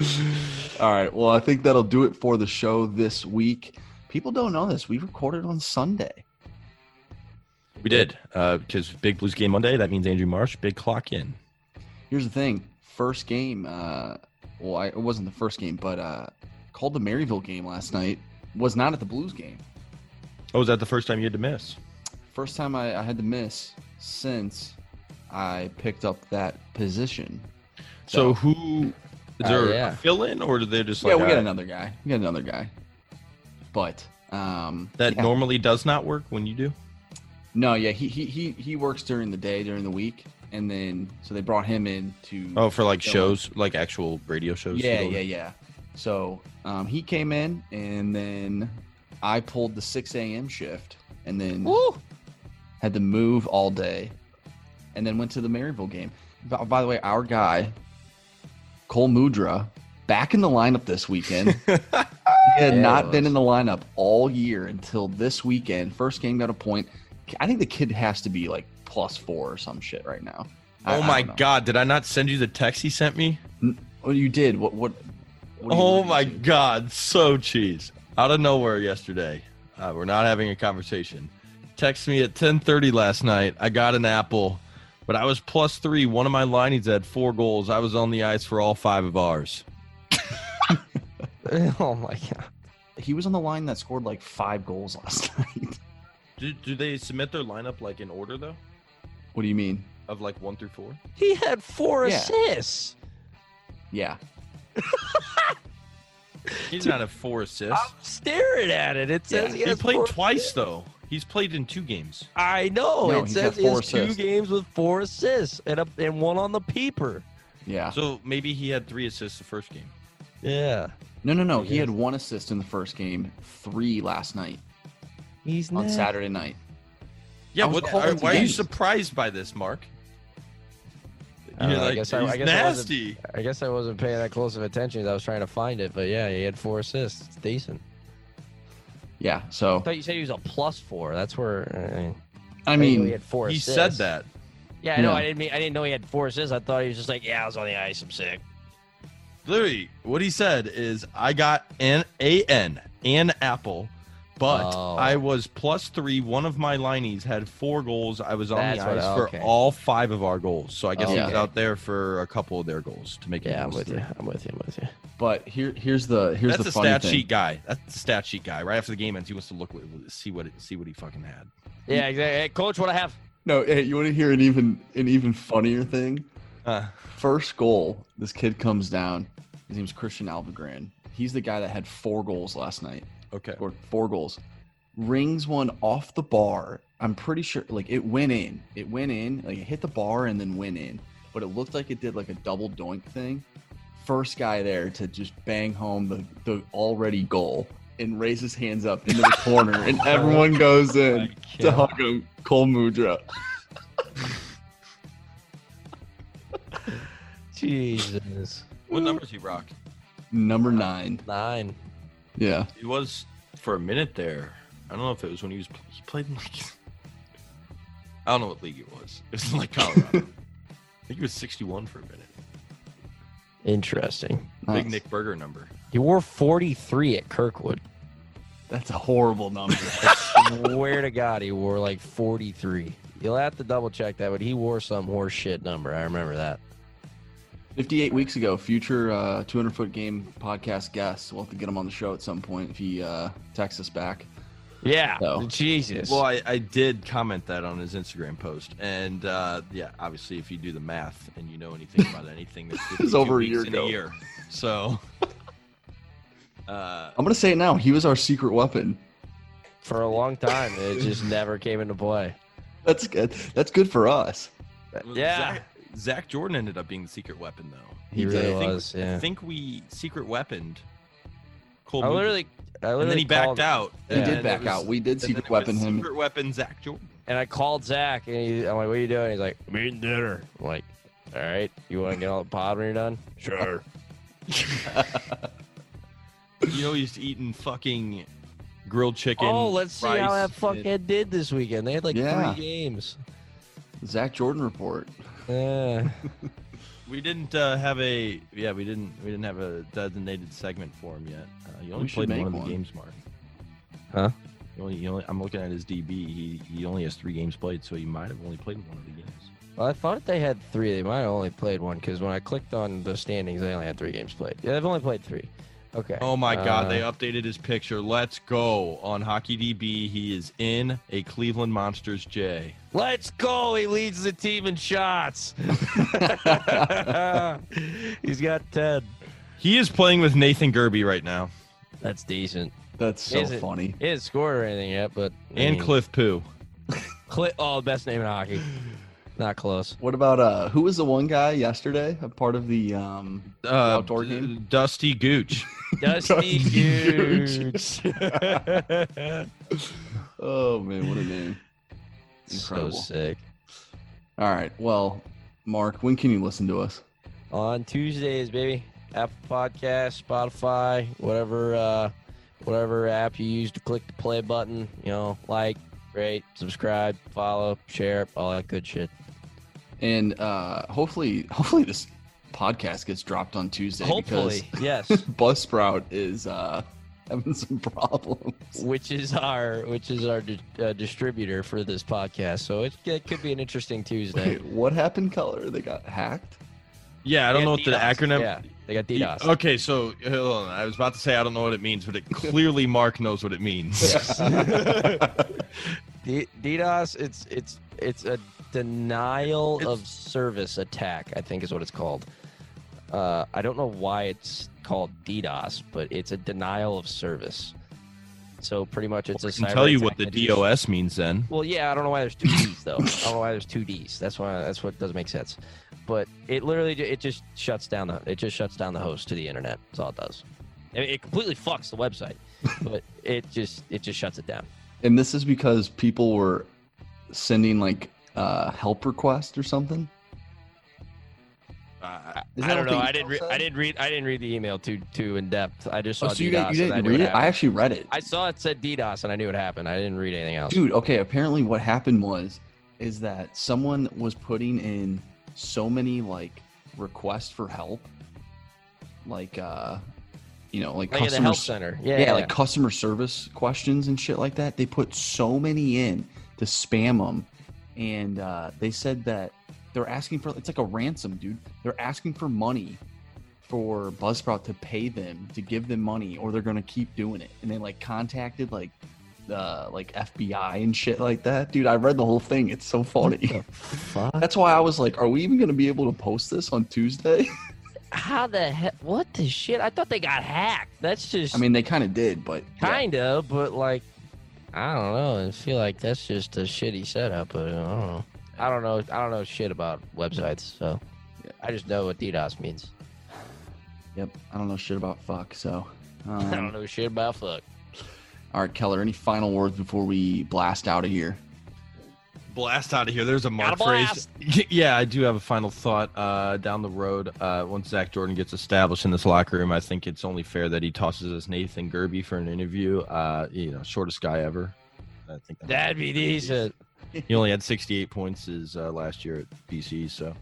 All right. Well, I think that'll do it for the show this week. People don't know this. We recorded on Sunday. We did because Big Blues game Monday. That means Andrew Marsh big clock in. Here's the thing. First game. Uh, well, I, it wasn't the first game, but uh, called the Maryville game last night. Was not at the Blues game. Oh, was that the first time you had to miss? First time I, I had to miss since I picked up that position. So who is there yeah. a fill in or do they just yeah, we uh, got another guy. We got another guy. But um, that yeah. normally does not work when you do? No, yeah, he, he he he works during the day during the week, and then so they brought him in to. Oh, for like fill in. shows, like actual radio shows. Yeah, yeah, yeah. So um, he came in, and then I pulled the six a.m. shift, and then Woo! had to move all day, and then went to the Maryville game. By, by the way, our guy Cole Mudra back in the lineup this weekend. he had Yeah, not been in the lineup all year until this weekend. First game got a point. I think the kid has to be like plus four or some shit right now. I- Oh I my don't god, did I not send you the text he sent me? Oh, you did. What? What? what Oh my to? god, so cheese. Out of nowhere yesterday. Uh, we're not having a conversation. Text me at 10:30 last night. I got an apple, but I was plus 3. One of my linings had 4 goals. I was on the ice for all 5 of ours. oh my god. He was on the line that scored like five goals last night. Do, do they submit their lineup like in order though? what do you mean? Of like 1 through 4? He had four Yeah. assists. Yeah. He did not have 4 assists. I'm staring at it. It says Yeah. he, He has played four twice assists. though. He's played in 2 games. I know. No, it he's says got he four has two assists. games with four assists and a, and one on the peeper. Yeah. So maybe he had 3 assists the first game. Yeah. No, no, no. He Yes. had one assist in the first game, three last night He's on not. Saturday night. Yeah, I was what, calling are, why are you games. surprised by this, Mark? I don't You're know, I like, guess I- I he's guess I wasn't- nasty. I guess I wasn't paying that close of attention. I was trying to find it, but yeah, he had four assists. It's decent. Yeah. So I thought you said he was a plus four. That's where. Uh, I didn't he mean, had four He assists. said that. Yeah, I know. Yeah. I didn't mean. I didn't know he had four assists. I thought he was just like, yeah, I was on the ice. I'm sick. Literally, what he said is, I got an an an apple, but Oh. I was plus three. One of my linies had four goals. I was on That's the what- ice okay. for all five of our goals. So I guess he was Okay. out there for a couple of their goals to make it. Yeah, I'm with three. you. I'm with you. I'm with you. But here, here's the here's That's the a funny stat thing. sheet guy. That's the stat sheet guy. Right after the game ends, he wants to look, see what see what he fucking had. Yeah, exactly. Hey, coach, what I have? No, hey, you want to hear an even an even funnier thing? Uh, First goal, this kid comes down. His name's Christian Alvegran. He's the guy that had four goals last night. okay. Scored four goals. Rings one off the bar. I'm pretty sure, like it went in. It went in. Like it hit the bar and then went in. But it looked like it did like a double doink thing. First guy there to just bang home the the already goal and raise his hands up into the corner, and everyone oh goes in to hug him. Cole Mudra. Jesus. What numbers he rock? Number nine. Nine. Yeah. He was for a minute there. I don't know if it was when he was he played in like I don't know what league it was. It was in like Colorado. I think he was 61 for a minute. Interesting. Big Nick Burger number. He wore 43 at Kirkwood. That's a horrible number. Swear to God, he wore like 43. You'll have to double check that, but he wore some horse shit number. I remember that. 58 weeks ago, future uh, 200 foot game podcast guest. We'll have to get him on the show at some point if he uh, texts us back. Yeah. So- Jesus. Well, I, I did comment that on his Instagram post, and uh, yeah, obviously, if you do the math and you know anything about anything, that's was 52 over a year in ago. a year. So, uh, I'm gonna say it now. He was our secret weapon. For a long time, it just never came into play. That's good. That's good for us. Yeah. Zach, Zach Jordan ended up being the secret weapon, though. He He really did. I think, was. I think we secret weaponed Cole. I literally, I literally and then he called- backed out. He Yeah. did and back was- out. We did and then secret weapon him. Secret weapon Zach Jordan. and I called Zach, and he, I'm like, "What are you doing?" He's like, "I'm eating dinner." I'm like, All right. You want to get all the pod when you're done? Sure. You know he's eating fucking grilled chicken. Oh, let's see how rice, that fuckhead did this weekend. They had like Yeah. three games. Zach Jordan report. Uh, We didn't uh, have a yeah we didn't we didn't have a designated segment for him yet. Uh, you only We played in one make of the games, Mark. Huh? You only, you only, I'm looking at his DB. He he only has three games played, so he might have only played one of the games. well, I thought they had three. They might have only played one because when I clicked on the standings, they only had three games played. Yeah, they've only played three. Okay. Oh my God! Uh, They updated his picture. Let's go on HockeyDB. He is in a Cleveland Monsters J. Let's go. He leads the team in shots. He's got 10. He is playing with Nathan Gerbe right now, That's decent. That's so Is it- funny. He hasn't scored or anything yet, but. I and mean, Cliff Pu. Cli- oh, the best name in hockey. Not close. What about uh who was the one guy yesterday? A part of the um Uh, Outdoor D- game? Dusty Gooch. Dusty Gooch. Gooch. Oh man, what a name. so sick. All right. Well, Mark, when can you listen to us? On Tuesdays, baby. Apple Podcast, Spotify, whatever uh whatever app you use to click the play button, you know, like, rate, subscribe, follow, share, all that good shit. And uh hopefully hopefully this podcast gets dropped on Tuesday Hopefully, yes. because Buzzsprout is uh having some problems. which is our which is our di- uh, distributor for this podcast. So it, it could be an interesting Tuesday. Wait, what happened, Color? They got hacked? Yeah, I don't know got what the acronym. Yeah, they got Y- DDoS. Okay, so hold on. I was about to say I don't know what it means, but it clearly Mark knows what it means. D- DDoS, it's it's it's a denial of service attack. I think is what it's called. Uh, I don't know why it's called DDoS, but it's a denial of service. So pretty much, it's a I can cyber tell you what the that just- DOS means then. Well, yeah, I don't know why there's two D's though. I don't know why there's two D's. That's why that's what doesn't make sense. But it literally ju- it just shuts down the it just shuts down the host to the internet. That's all it does. I mean, it completely fucks the website, but it just it just shuts it down. And this is because people were sending like uh help request or something. Uh, I don't know. I didn't. Re- I didn't read. I didn't read the email too too in depth. I just saw Oh, so you, DDoS. didn't, you didn't read it? I actually read it. I saw it said DDoS and I knew what happened. I didn't read anything else. Dude, okay, apparently what happened was is that someone was putting in so many like requests for help. Like uh you know, like like customer help center. Yeah, yeah, yeah, like customer service questions and shit like that. They put so many in to spam them, and uh, they said that they're asking for it's like a ransom, dude. They're asking for money for Buzzsprout to pay them to give them money, or they're gonna keep doing it. And they like contacted like uh like FBI and shit like that, dude. I read the whole thing. It's so funny. That's why I was like, are we even gonna be able to post this on Tuesday? How the heck? What the shit? I thought they got hacked. That's just. I mean, they kind of did, but kind of, but like, I don't know. I feel like that's just a shitty setup. But I don't know. I don't know. I don't know shit about websites, so Yeah. I just know what DDoS means. Yep, I don't know shit about fuck. So, I don't um, know shit about fuck. all right, Keller. Any final words before we blast out of here? Blast out of here. There's a Mark phrase. Yeah, I do have a final thought. Uh, down the road, uh, once Zach Jordan gets established in this locker room, I think it's only fair that he tosses us Nathan Gerbe for an interview. Uh, you know, shortest guy ever. I think that- That'd be decent. He only had 68 points his uh, last year at BC, so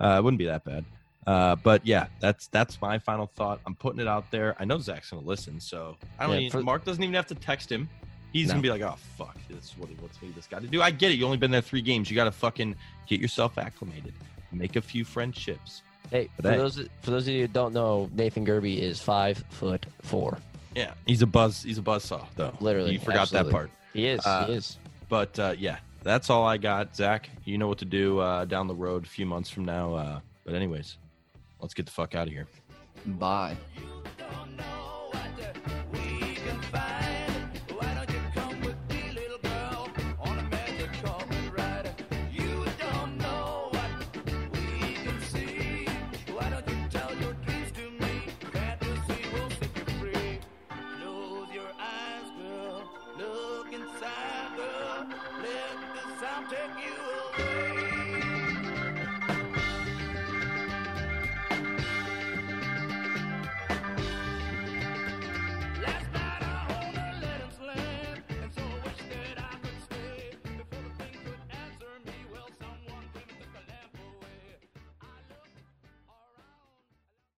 uh, it wouldn't be that bad. Uh, but yeah, that's that's my final thought. I'm putting it out there. I know Zach's gonna listen, so I don't. Yeah, even, for- Mark doesn't even have to text him. He's No. gonna be like, "Oh fuck, this is what he wants me this guy to do." I get it. You only been there three games. You got to fucking get yourself acclimated, make a few friendships. Hey, But for hey. those for those of you who don't know, Nathan Gerbe is five foot four. Yeah, he's a buzz. He's a buzzsaw, though. Literally, you forgot absolutely. that part. He is. Uh, he is. But uh, yeah, that's all I got. Zach, you know what to do uh, down the road a few months from now. Uh, but anyways, let's get the fuck out of here. Bye.